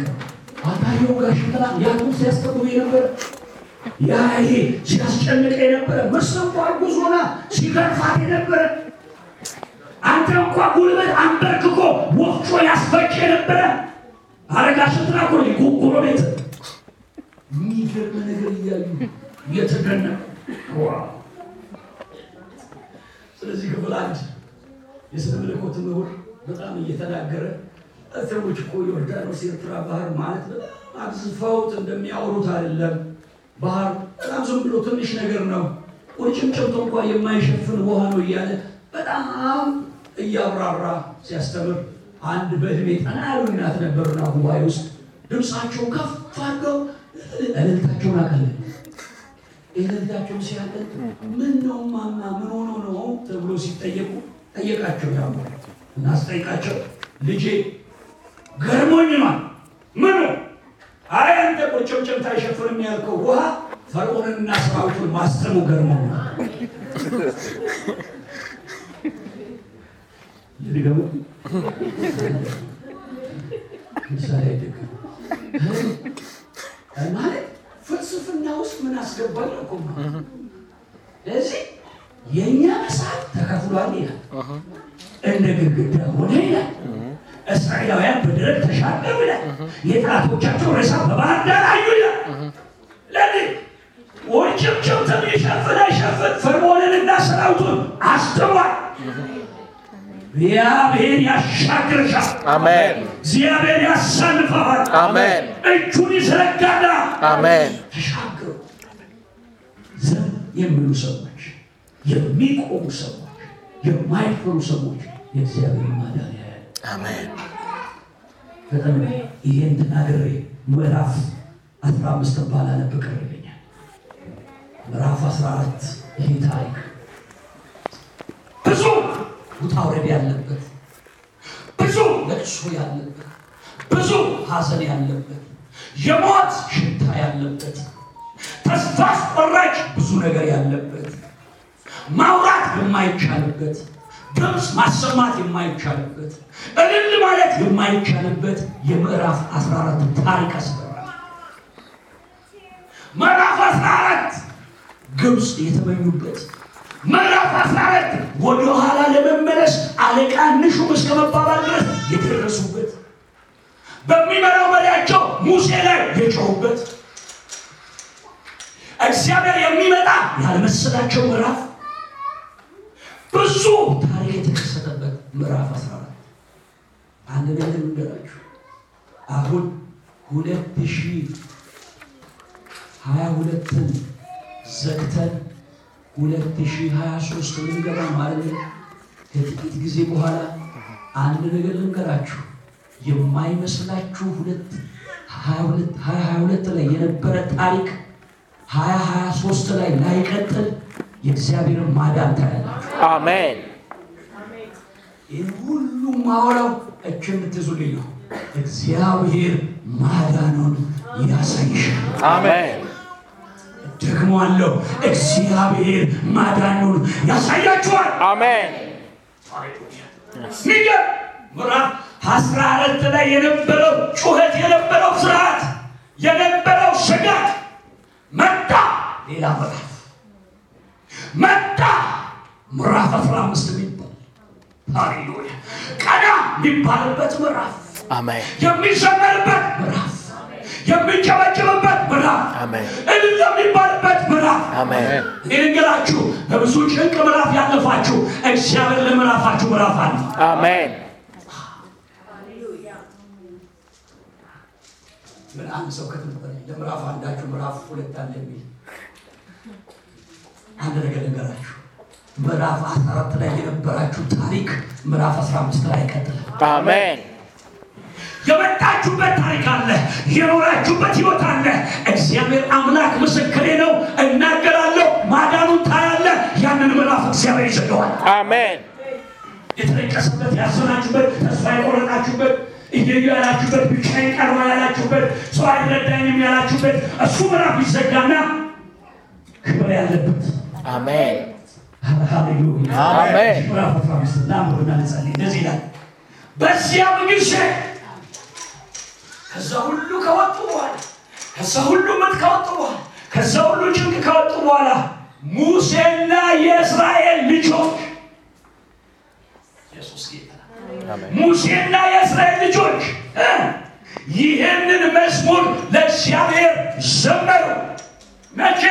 አታየው ጋሽ ትላ ያቱ ሲያስቀቡ የነበረ? ያ ይሄ ሲያስጨንቀ የነበረ? መሰንኳ ጉዞና ሲገርፋት የነበረ? አንተ እንኳ ጉልበት አንበርክኮ ወፍጮ ያስፈጭ የነበረ? አረጋሽ ትላ ኮ ጉጉሮ ቤት። የሚገርም ነገር እያዩ እየተደነቁ! ስለዚህ ክፍል አንድ የስነ መለኮት ምሁር በጣም እየተናገረ ሰዎች እኮ ዮርዳኖስ የኤርትራ ባህር ማለት በጣም አግዝፈውት እንደሚያወሩት አይደለም። ባህር በጣም ዝም ብሎ ትንሽ ነገር ነው፣ ቁርጭምጭምት እንኳ የማይሸፍን ውሃ ነው እያለ በጣም እያብራራ ሲያስተምር አንድ በእድሜ ጠና ያሉ ነበሩና ጉባኤ ውስጥ ድምፃቸውን ከፍ አድርገው እልልታቸውን አቀለ እልልታቸውን ሲያቀል ምን ነው ማማ ምን ሆኖ ነው ተብሎ ሲጠየቁ ጠየቃቸው። ያ እና ልጄ ገርሞኝ ነው ምኑ አይ አንተ ቁርጭምጭምት አይሸፍንም ያልከው ውሃ ፈርዖንንና ሰራዊቱን ማስጠሙ ገርሞኝ ነው። ምሳሌ አይደግ ማለት ፍልስፍና ውስጥ ምን አስገባል እኮ ስለዚህ የእኛ መጽሐፍ ተከፍሏል ይላል፣ እንደ ግድግዳ ሆነ ይላል። እስራኤላውያን በደረቅ ተሻገሩ ይላል። የጠላቶቻቸው ሬሳ በባህር ዳር አዩ ይላል። ለዚህ ውርጭምጭምትን ይሸፍን አይሸፍን ፈርዖንንና ሰራዊቱን አስጥሟል። እግዚአብሔር ያሻግርሻል። አሜን እግዚአብሔር ያሳልፈዋል። አሜን እጁን ይዘረጋና አሜን ተሻገሩ። ዝም የሚሉ ሰዎች፣ የሚቆሙ ሰዎች፣ የማይፈሩ ሰዎች የእግዚአብሔር ማዳን ያያል። አሜን በጣም ይሄን ተናግሬ ምዕራፍ አስራ አምስት ባላነብ ቅር ይለኛል። ምዕራፍ አስራ አራት ይሄ ታሪክ ብዙ ውጣ ውረድ ያለበት ብዙ ለቅሶ ያለበት ብዙ ሐዘን ያለበት የሞት ሽታ ያለበት ተስፋ አስቆራጭ ብዙ ነገር ያለበት ማውራት የማይቻልበት ድምፅ ማሰማት የማይቻልበት እልል ማለት የማይቻልበት የምዕራፍ 14 ታሪክ አስበራል። ምዕራፍ 14 ግብፅ የተመኙበት ምዕራፍ 14 ወደኋላ ለመመለስ አለቃ ንሹም እስከ መባባል ድረስ የደረሱበት በሚመራው መሪያቸው ሙሴ ላይ የጮሁበት እግዚአብሔር የሚመጣ ያልመሰላቸው ምዕራፍ ብዙ ታሪክ የተከሰተበት ምዕራፍ 14 አንድ ነገር ልንገራችሁ። አሁን ሁለት ሺህ ሀያ ሁለትን ዘግተን ሁለት ሺህ ሀያ ሶስት ልንገባ ማለት ከጥቂት ጊዜ በኋላ አንድ ነገር ልንገራችሁ። የማይመስላችሁ ሁለት ሀያ ሁለት ላይ የነበረ ታሪክ ሀያ ሀያ ሶስት ላይ ላይቀጥል የእግዚአብሔርን ማዳን ታያላችሁ። አሜን ይህ ሁሉ ማወራው እች የምትይዙልኝ ነው። እግዚአብሔር ማዳኑን ያሳይሻል። አሜን ደግሞ አለው እግዚአብሔር ማዳኑን ያሳያችኋል። አሜን ምዕራፍ አስራ አራት ላይ የነበረው ጩኸት የነበረው ፍርሃት የነበረው ስጋት መጣ። ሌላ ምዕራፍ መጣ። ምዕራፍ አስራ አምስት የሚባል ሃሌሉያ! ቀና የሚባልበት ምዕራፍ! አሜን! የሚዘመርበት ምዕራፍ! የሚጨበጭብበት ምዕራፍ! እልል የሚባልበት ምዕራፍ! ይንገራችሁ በብዙ ጭንቅ ምዕራፍ ያለፋችሁ እግዚአብሔር ለምዕራፋችሁ ምዕራፍ አለ። አሜን! ምን አንድ ሰው ከተነበረ ለምዕራፍ አንዳችሁ ምዕራፍ ሁለት አለ የሚል አንድ ነገር ልንገራችሁ። ምዕራፍ አስራ አራት ላይ የነበራችሁ ታሪክ ምዕራፍ አስራ አምስት ላይ አይቀጥልም። አሜን የመጣችሁበት ታሪክ አለ፣ የኖራችሁበት ህይወት አለ። እግዚአብሔር አምላክ ምስክሬ ነው፣ እናገራለሁ። ማዳኑን ታያለ። ያንን ምዕራፍ እግዚአብሔር ይዘገዋል። አሜን የተለቀሰበት ያዘናችሁበት፣ ተስፋ የቆረጣችሁበት፣ እየዩ ያላችሁበት፣ ብቻዬን ቀርባ ያላችሁበት፣ ሰው አይረዳኝም ያላችሁበት እሱ ምዕራፍ ይዘጋና ክብር ያለበት አሜን እንደዚህ ይላል። በዚያም ጊዜ ከዛ ሁሉ ከወጡ በኋላ ከዛ ሁሉ ምጥ ከወጡ በኋላ ከዛ ሁሉ ጭንቅ ከወጡ በኋላ ሙሴና የእስራኤል ልጆች ኢየሱስ ጌታ ሙሴና የእስራኤል ልጆች ይህንን መዝሙር ለእግዚአብሔር ዘመሩ። መቼ?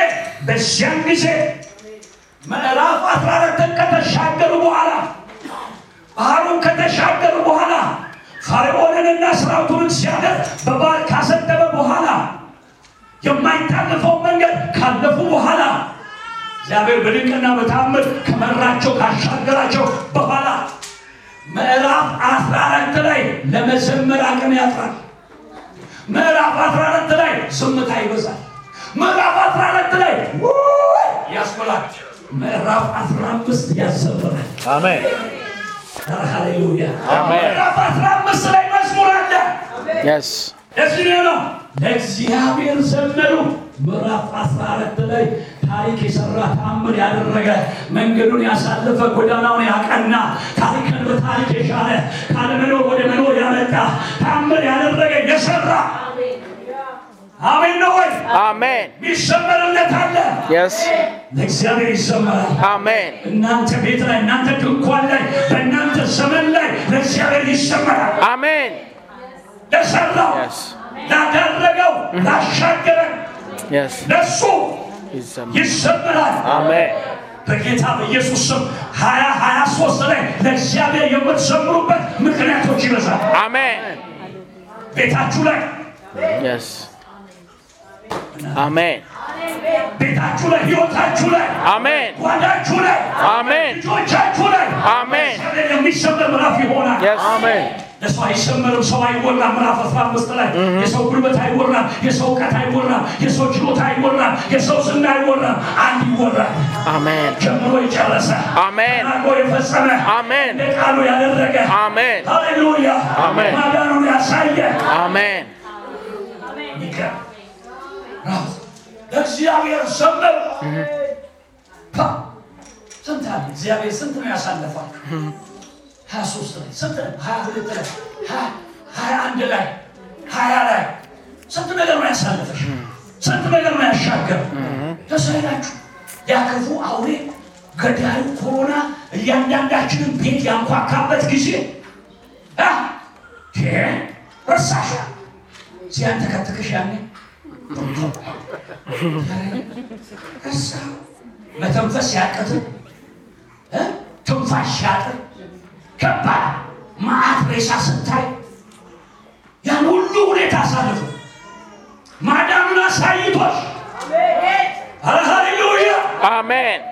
በዚያን ጊዜ ምዕራፍ አስራ አራትን ከተሻገሩ በኋላ ባህሩን ከተሻገሩ በኋላ ፈርዖንንና ሰራዊቱን እግዚአብሔር በባህር ካሰደበ በኋላ የማይታለፈው መንገድ ካለፉ በኋላ እግዚአብሔር በድንቅና በታምር ከመራቸው ካሻገራቸው በኋላ ምዕራፍ አስራ አራት ላይ ለመዘመር አቅም ያጥራል። ምዕራፍ አስራ አራት ላይ ዝምታ ይበዛል። ምዕራፍ አስራ አራት ላይ ውይ ያስብላል። ምዕራፍ አስራ አምስት ያዘምራል። አሜን ሃሌሉያ። ምዕራፍ አስራ አምስት ላይ መዝሙር አለ። የስ ለዚህ ነው ለእግዚአብሔር ዘመሩ። ምዕራፍ አስራ አራት ላይ ታሪክ የሰራ ታምር ያደረገ መንገዱን ያሳለፈ ጎዳናውን ያቀና ታሪክን በታሪክ የሻረ ካለመኖር ወደ መኖር ያመጣ ታምር ያደረገ የሰራ አሜን ነው ወይ? አሜን የሚሰመርለት አለ። yes ለእግዚአብሔር ይሰመራል። አሜን እናንተ ቤት ላይ፣ እናንተ ድንኳን ላይ፣ በእናንተ ዘመን ላይ ለእግዚአብሔር ይሰመራል። አሜን ለሰራው yes ላደረገው ላሻገረን yes ለሱ ይዘመር ይሰምራል። አሜን በጌታ በኢየሱስ ስም ሀያ ሀያ ሶስት ላይ ለእግዚአብሔር የምትዘምሩበት ምክንያቶች ይበዛል። አሜን ቤታችሁ ላይ yes አሜን ቤታችሁ ላይ ህይወታችሁ ላይ አሜን ጓዳችሁ ላይ አሜን ልጆቻችሁ ላይ አሜን እግዚአብሔር የሚሰመር ምዕራፍ ይሆናል። yes አሜን ለሰው አይሰመርም። ሰው አይወራም። ምዕራፍ አስራ አምስት ላይ የሰው ጉልበት አይወራም። የሰው እውቀት አይወራም። የሰው ችሎታ አይወራም። የሰው ዝና አይወራም። አንድ ይወራል። አሜን ጀምሮ የጨረሰ አሜን ተናግሮ የፈጸመ አሜን እንደ ቃሉ ያደረገ አሜን ሃሌሉያ አሜን። ማዳኑን ያሳየ አሜን ይቀር ራስ ለእግዚአብሔር ፓ! ስንት አለ እግዚአብሔር ስንት ነው ያሳለፋችሁ? ሀያ ሶስት ላይ ስንት ነው? ሀያ ሁለት ላይ ሀያ- አንድ ላይ ሀያ ላይ ስንት ነገር ነው ያሳለፈሽ? ስንት ነገር ነው ያሻገር ተሳይላችሁ ያክፉ አውሬ ገዳዩ ኮሮና እያንዳንዳችንን ቤት ያንኳካበት ጊዜ ረሳሽ ሲያን ተከትክሽ ያኔ መተንፈስ ያቅት ትንፋሽ ያቅት ከባድ መዓት ሬሳ ስታይ ያን ሁሉ ሁኔታ አሳልፉ ማዳኑን አሳይቶሽ። ኧረ ሃሌሉያ! አሜን!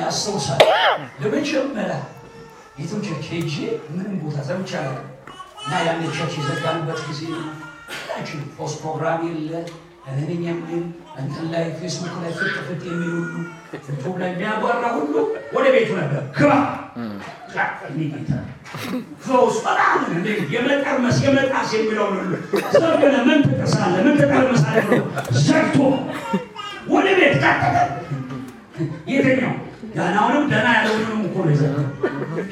ያስታውሳል። ለመጀመሪያ የትም ቸርች ሄጄ ምንም ቦታ አላውቅም። እና ያን ቸርች የዘጋንበት ጊዜ ችን ፖስት ፕሮግራም የለ እኔኛ ምን እንትን ላይ ፌስቡክ ላይ ፍጥ ፍጥ የሚል ሁሉ ዩቱብ ላይ የሚያጓራ ሁሉ ወደ ቤቱ ነበር ግባ ፈውስ በጣም የመጠርመስ የመጣስ የሚለውን ሁሉ ዘግነ ምን ትጠሳለ ምን ትጠርመሳለ ዘግቶ ወደ ቤት ቀጠለ። የትኛው ዳናውንም ደህና ያለውንም እኮ ነው የዘጋው።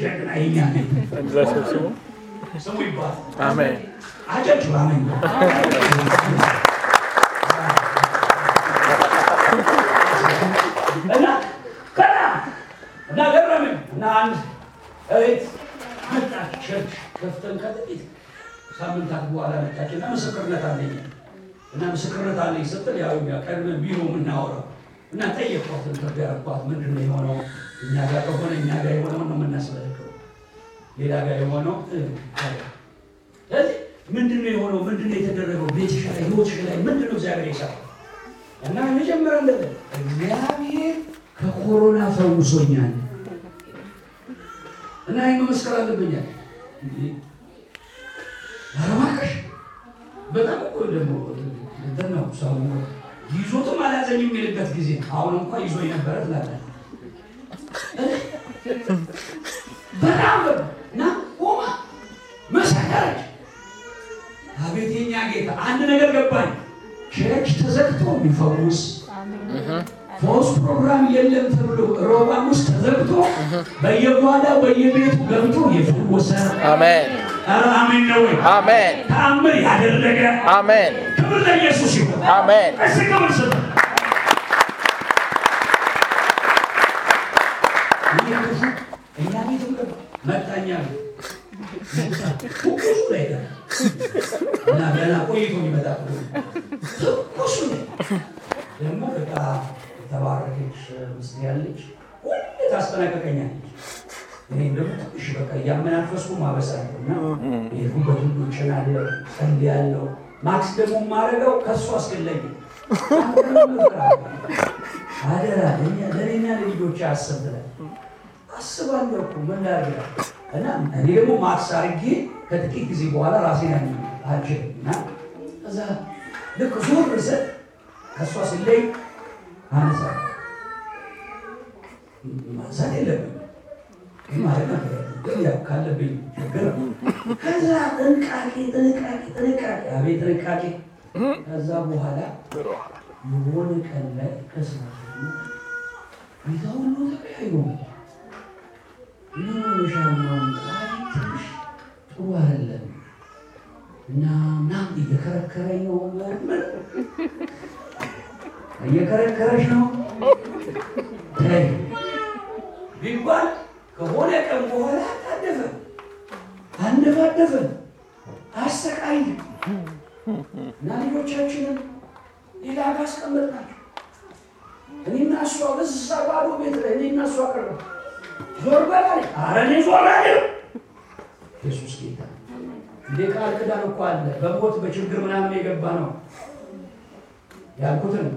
ጀግና ለሰብስቡ ስሙ ይባላል። አሜን አጨብጭቡ አሜን። እና በጣም እና ገረመኝ እና አንድ እህት መጣች church ከፍተን ከጥቂት ሳምንታት በኋላ መጣች እና ምስክርነት አለኝ እና ምስክርነት አለኝ ስትል ያው ቀድመን ቢሮ የምናወራው እና ጠየኳት interview ያደረኳት ምንድን ነው የሆነው እኛ ጋር ከሆነ እኛ ጋር የሆነው ነው የምናስመለክተው ሌላ ጋር የሆነው ስለዚህ ምንድን ነው የሆነው? ምንድን ነው የተደረገው? ቤትሽ ላይ ህይወትሽ ላይ ምንድን ነው እግዚአብሔር የሰራው? እና መጀመሪያ እንደ እግዚአብሔር ከኮሮና ፈውሶኛል እና ይህ መመስከር አለብኛል። ኧረ እባክሽ በጣም እኮ ደግሞ ነው ሰው ይዞትም አልያዘኝ የሚልበት ጊዜ አሁን እንኳ ይዞ የነበረ ትላለህ በጣም እና ቆማ መሰከረች። አቤት የኛ ጌታ! አንድ ነገር ገባኝ። ቸርች ተዘግቶ የሚፈውስ ፈውስ ፕሮግራም የለም ተብሎ ሮባም ውስጥ ተዘግቶ በየጓዳው በየቤቱ ገብቶ የፈወሰ አሜን አሜን ነው ወይ? አሜን ተአምር ያደረገ አሜን ክብር ለኢየሱስ ይሁን። አሜን እስኪ ክብር ስጥ። እኛ ቤትም ገባ መጣኛ ትኩሱ ላይ ገባ እና ገና ቆይቶ የሚመጣ ትኩሱ ላይ ደግሞ በቃ የተባረከች ምስት ያለች ሁሌ ታስጠናቀቀኛለች። እኔም ደግሞ ትንሽ በቃ እያመናፈስኩ ማበሳለሁ እና የሄድኩበት ሁሉ እጭናለሁ፣ ጸልያለሁ። ማክስ ደግሞ የማደርገው ከእሱ አስገለኝ። አደራ ለእኔና ለልጆች አስብ ብለህ አስባለሁ እኮ ምን ላድርግ እና እኔ ደግሞ ማክስ አድርጌ ከጥቂት ጊዜ በኋላ ራሴን ያን አጅብ እና እዛ ልክ ዞር ስል ከእሷ ስለይ አነሳ ማንሳት የለብኝ ግን ያው ካለብኝ ችግር ከዛ ጥንቃቄ ጥንቃቄ ጥንቃቄ አቤት ጥንቃቄ። ከዛ በኋላ የሆነ ቀን ላይ ከስራ ቤታ ሁሉ ተቀያዩ አይ ትንሽ ጥሩ አይደለም እና ምናምን እየከረከረኝ ነው እየከረከረሽ ነው? ቢባል ከሆነ ቀን በኋላ ታደፈ አንደፋደፈ አሰቃይ እና ልጆቻችንን ሌላ ጋር አስቀመጥናቸው። እኔና እሷ በዛ ባዶ ቤት ላይ እኔና እሷ ቀረ ዞር በላል። ኧረ እኔ ዞር አልልም። ኢየሱስ ጌታ እንዴ ቃል ኪዳን እኮ አለ። በሞት በችግር ምናምን የገባ ነው ያልኩትን ነው።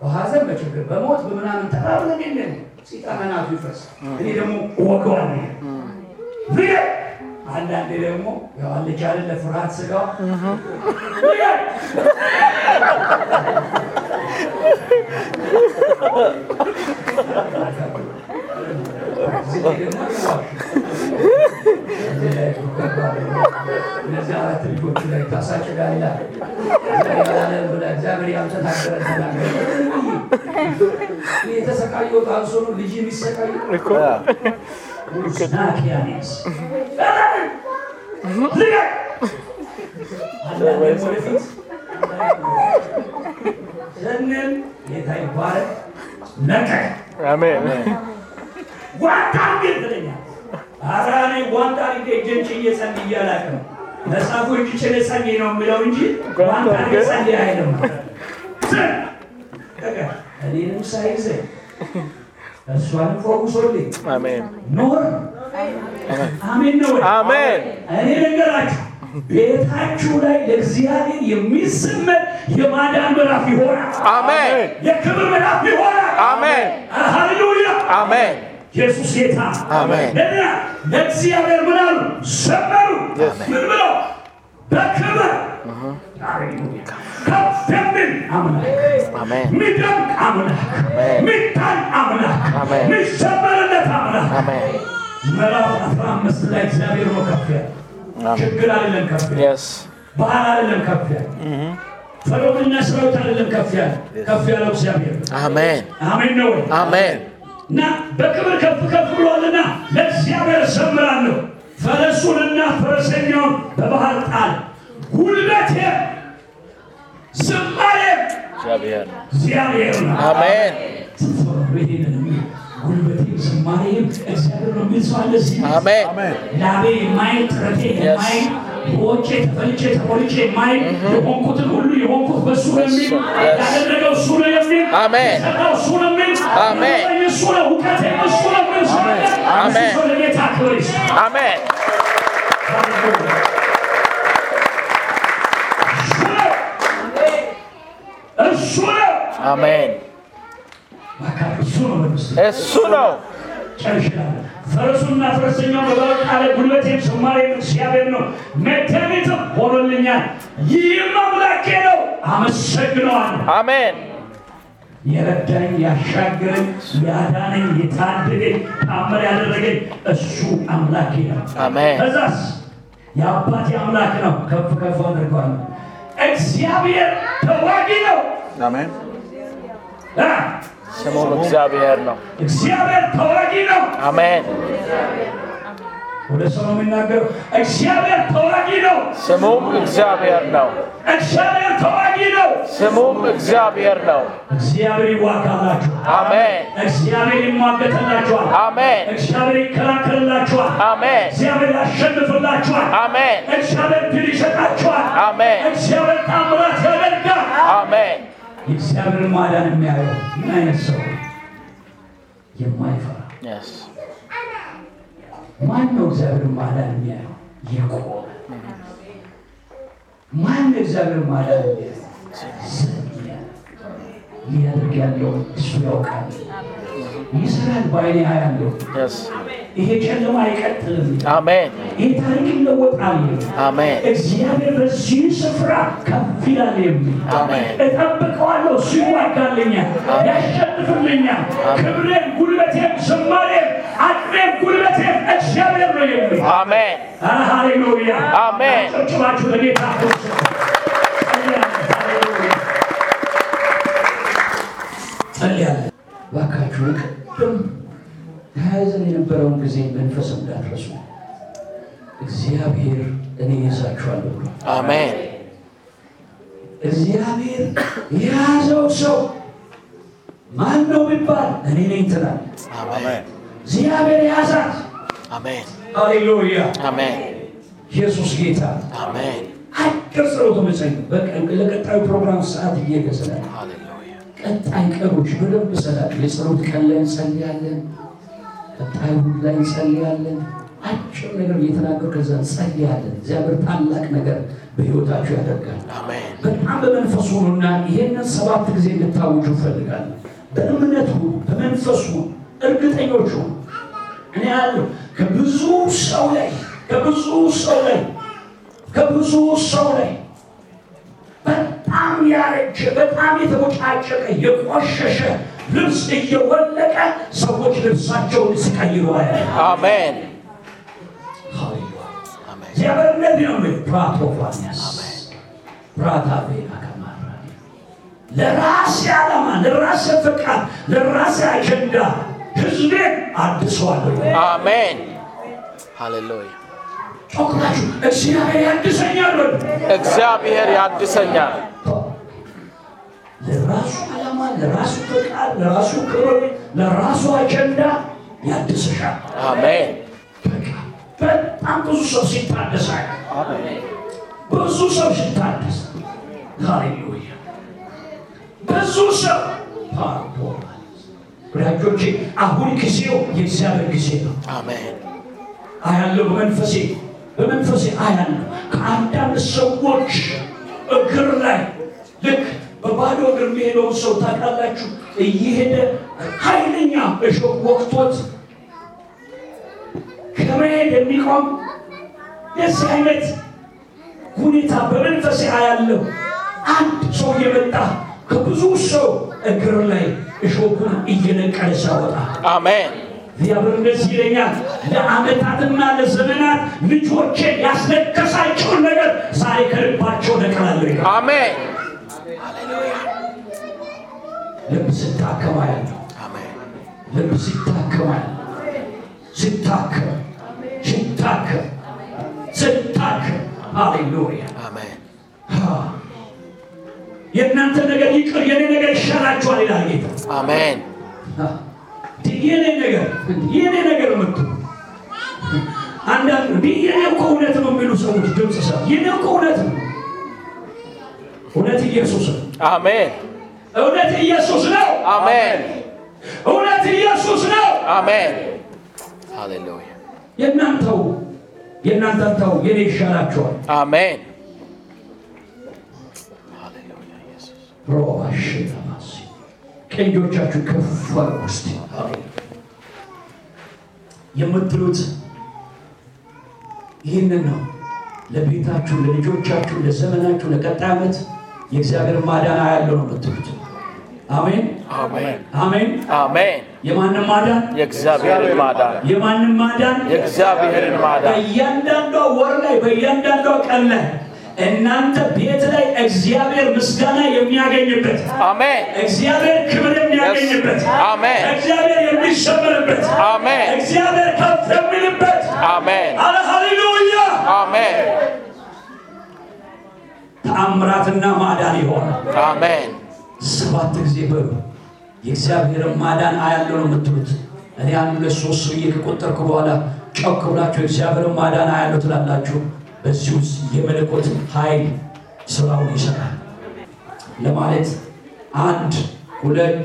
በሀዘን በችግር በሞት በምናምን ተባብለን የለን ሲጣመናቱ ይፍረስ። እኔ ደግሞ እወገዋለሁ። አንዳንዴ ደግሞ ያው አለች አይደለ ፍርሃት ስጋው ፍሬ እዚህ ላይ ደግሞ ይዋሽ። እዚህ ላይ ይገባል። እነዚህ አራት ልጆቹ ላይ ታሳጭዳለህ። እዛ ያላለ ብለህ እግዚአብሔር ያልተናገረ ተናገረ። የተሰቃየሁት አንሶ ነው ልጅ የሚሰቃየው እኮ ናኪያኔስ ልቀቅ! አንዳንዴ ወደፊት ስንል ጌታ ይባረክ ለቀቅ አሜን ጓንታ አድርጌ ትለኛል። ኧረ እኔ ጓንታ አድርጌ እጄን ጭኜ ጸልዬ አላውቅም። መጽሐፉ እጅ ችል ጸልይ ነው የሚለው እንጂ ዋንታ ጸልይ አይልም። እኔንም ሳይዘኝ እሷንም አሜን ኖር። አሜን ነው? አሜን እኔ ነገራችሁ ቤታችሁ ላይ ለእግዚአብሔር የሚዘመር የማዳን ምዕራፍ ይሆናል። አሜን የክብር ምዕራፍ ይሆናል። አሜን ሃሌሉያ! አሜን ኢየሱስ ጌታ አሜን። ለእግዚአብሔር ምን አሉ? ዘመሩ።. ምን ብለው? በክብር ሃሌሉያ! ከፍ የሚል አምላክ አሜን ሚደንቅ አምላክ አሜን። ሚታይ አምላክ አሜን። ሚዘመርለት አምላክ አሜን ምዕራፍ አስራ አምስት ላይ እግዚአብሔር ነው ከፍ ያለ ችግር አይደለም ከፍ ያለ። የስ ባህል አይደለም ከፍ ያለ። ፈርዖንና ሰራዊት አይደለም ከፍ ያለ። ከፍ ያለው እግዚአብሔር ነው። አሜን አሜን ነው ወይ? አሜን እና በክብር ከፍ ከፍ ብሏልና ለእግዚአብሔር ዘምራለሁ። ፈረሱንና ፈረሰኛውን በባህር ጣል። ጉልበቴ ዝማሬ እግዚአብሔር ነው። እግዚአብሔር ነው። አሜን ይሄንን የሚል ጉልበቴም ዝማሬም እግዚአብሔር ነው የሚል ሰው አለ እዚህ? አሜን ላቤ የማይ ጥረቴ የማይ ወጬ ተፈልጬ ተቆልጬ የማይ የሆንኩትን ሁሉ የሆንኩት በእሱ ነው የሚል Yes. ያደረገው እሱ ነው የሚል አሜን። የሰራው እሱ ነው የሚል አሜን። ያደረገኝ እሱ ነው እውቀቴ እሱ ነው የሚል ሰው አለ። አሜን። እሱ ለጌታ ክብር ይስጥ። አሜን እሱ ነው አሜን በቃ እሱ ነው ፈረሱና ፈረሰኛው በባህር ጣለ። ጉልበቴም ዝማሬም እግዚአብሔር ነው። መድኃኒትም ሆኖልኛል። ይህም አምላኬ ነው፣ አመሰግነዋለሁ። አሜን የረዳኝ ያሻገረኝ ያዳነኝ የታደገኝ ታምር ያደረገኝ እሱ አምላኬ ነው። አሜን ከዛስ የአባቴ አምላክ ነው። ከፍ ከፍ አድርገዋለሁ። እግዚአብሔር ተዋጊ ነው። አሜን ስሙም እግዚአብሔር ነው እግዚአብሔር ተዋጊ ነው። አሜን ወደ ሰው ነው የሚናገረው። እግዚአብሔር ተዋጊ ነው። ስሙም እግዚአብሔር ነው እግዚአብሔር ተዋጊ ነው። ስሙም እግዚአብሔር ነው እግዚአብሔር ይዋጋላችኋል። አሜን እግዚአብሔር ይሟገትላችኋል። አሜን እግዚአብሔር ይከላከልላችኋል። አሜን እግዚአብሔር ያሸንፍላችኋል። አሜን እግዚአብሔር ድል ይሰጣችኋል። አሜን እግዚአብሔር ታምራት ያደርጋል። አሜን የእግዚአብሔር ማዳን የሚያየው ምን አይነት ሰው የማይፈራ ማን ነው? እግዚአብሔር ማዳን የሚያየው የቆመ ማን ነው? እግዚአብሔር ማዳን የሚያየው ሊያደርግ ያለውን እሱ ያውቃል። ይሰራል። ያለው የስ ይሄ ጨለማ አይቀጥልም። አሜን ይሄ ታሪክ ይለወጣል። አሜን እግዚአብሔር በዚህ ስፍራ ከፍ ይላል የሚል እጠብቀዋለሁ። እሱ ይዋጋልኛል፣ ያሸንፍልኛል። ክብሬም፣ ጉልበቴም፣ ዝማሬም፣ አቅሜም፣ ጉልበቴም እግዚአብሔር ነው የሚል። አሜን ሃሌሉያ! አሜን። ጨብጭባችሁ ለጌታ ክርስቶስ እባካችሁ ቅድም ተያይዘን የነበረውን ጊዜ መንፈስ እንዳትረሱ። እግዚአብሔር እኔ ይዛችኋለሁ ብሎ አሜን። እግዚአብሔር የያዘው ሰው ማን ነው ቢባል እኔ ነኝ አሜን። እግዚአብሔር የያዛት። አሜን። ሃሌሉያ። አሜን። ኢየሱስ ጌታ። አሜን። አጭር ጸሎት መጸኝ ለቀጣዩ ፕሮግራም ሰዓት ሃሌሉያ ቀጣይ ቀኖች በደንብ ስላለ የጸሎት ቀን ላይ እንጸልያለን። ቀጣይ እሑድ ላይ እንጸልያለን። አጭር ነገር እየተናገሩ ከዛ እንጸልያለን። እግዚአብሔር ታላቅ ነገር በሕይወታችሁ ያደርጋል። በጣም በመንፈሱ ሁኑና ይሄንን ሰባት ጊዜ እንድታውጁ እፈልጋለሁ። በእምነት ሁኑ፣ በመንፈሱ ሁኑ። እኔ ያለሁ ከብዙ ሰው ላይ ከብዙ ሰው ላይ ከብዙ ሰው ላይ በጣም ያረጀ በጣም የተቦጫጨቀ የቆሸሸ ልብስ እየወለቀ ሰዎች ልብሳቸውን ሲቀይሩ አሜን። እግዚአብሔር እንደዚህ ነው ለራሴ ዓላማ ለራሴ ፈቃድ ለራሴ አጀንዳ ህዝቤን አድሰዋለሁ። አሜን። ሃሌሉያ። ጮክላችሁ እግዚአብሔር ያድሰኛል እግዚአብሔር ያድሰኛል ለራሱ ዓላማ ለራሱ ፈቃድ ለራሱ ክብር ለራሱ አጀንዳ ያድስሻል። አሜን። በጣም ብዙ ሰው ሲታደሳል። ብዙ ሰው ሲታደስ ሃሌሉያ። ብዙ ሰው ፓርቶ ወዳጆቼ አሁን ጊዜው የእግዚአብሔር ጊዜ ነው። አሜን። አያለሁ በመንፈሴ በመንፈሴ አያለሁ። ከአንዳንድ ሰዎች እግር ላይ ልክ በባዶ እግር የሚሄደውን ሰው ታውቃላችሁ? እየሄደ ኃይለኛ እሾህ ወቅቶት ከመሄድ የሚቆም የዚህ አይነት ሁኔታ በመንፈሴ አያለሁ። አንድ ሰው የመጣ ከብዙ ሰው እግር ላይ እሾኩን እየነቀለ ሲያወጣ አሜን። እግዚአብሔር እንደዚህ ይለኛል፣ ለዓመታትና ለዘመናት ልጆቼን ያስለቀሳቸውን ነገር ዛሬ ከልባቸው ነቅላለሁ አሜን ልብ ስታከማ ያለው አሜን። ልብ ሲታከማ ያለው ሲታከም ሲታከም ሲታከም ሃሌሉያ። አሜን። የእናንተ ነገር ይቅር የኔ ነገር ይሻላችኋል ይላል ጌታ። አሜን። የኔ ነገር የኔ ነገር ምቱ አንዳንድ የኔ እኮ እውነት ነው የሚሉ ሰዎች ድምፅ ሰ የኔ እኮ እውነት ነው። እውነት ኢየሱስ ነው። አሜን እውነት ኢየሱስ ነው። አሜን እውነት ኢየሱስ ነው። አሜን ሃሌሉያ የእናንተው የእናንተን ተው የኔ ይሻላችኋል። አሜን ሃሌሉያ ኢየሱስ ሮባሽናማሲ ቀንጆቻችሁ ከፍ አድርጉ እስቲ የምትሉት ይህንን ነው። ለቤታችሁ፣ ለልጆቻችሁ፣ ለዘመናችሁ፣ ለቀጣይ ዓመት የእግዚአብሔር ማዳን ያለው ነው የምትሉት። አሜን? አሜን። አሜን። የማንም ማዳን? የእግዚአብሔርን ማዳን። የማንም ማዳን? የእግዚአብሔርን ማዳን። በእያንዳንዷ ወር ላይ በእያንዳንዷ ቀን ላይ እናንተ ቤት ላይ እግዚአብሔር ምስጋና የሚያገኝበት አሜን። እግዚአብሔር ክብር የሚያገኝበት አሜን። እግዚአብሔር የሚሰምርበት አሜን። እግዚአብሔር ከፍ የሚልበት አሜን። አለ ሃሌሉያ! አሜን ተአምራትና ማዳን ይሆናል። አሜን ሰባት ጊዜ በሉ የእግዚአብሔርን ማዳን አያለው ነው የምትሉት። እኔ አንድ ሁለት ሶስት ብዬ ከቆጠርኩ በኋላ ጮክ ብላችሁ የእግዚአብሔርን ማዳን አያለው ትላላችሁ። በዚህ ውስጥ የመለኮት ኃይል ስራውን ይሰራል ለማለት አንድ ሁለት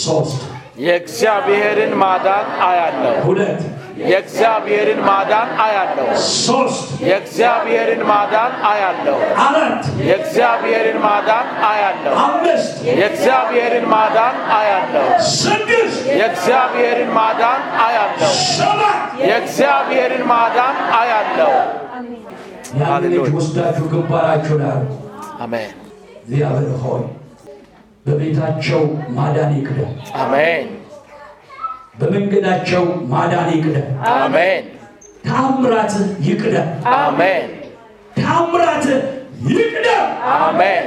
ሶስት የእግዚአብሔርን ማዳን አያለው ሁለት የእግዚአብሔርን ማዳን አያለው ሶስት የእግዚአብሔርን ማዳን አያለው አራት የእግዚአብሔርን ማዳን አያለው አምስት የእግዚአብሔርን ማዳን አያለው ስድስት የእግዚአብሔርን ማዳን አያለው ሰባት የእግዚአብሔርን ማዳን አያለው ያን ልጅ ወስዳችሁ ግንባራችሁ አድርጉ። አሜን። እግዚአብሔር ሆይ በቤታቸው ማዳን ይቅደም፣ አሜን በመንገዳቸው ማዳን ይቅደም፣ አሜን። ታምራት ይቅደም፣ አሜን። ታምራት ይቅደም። አሜን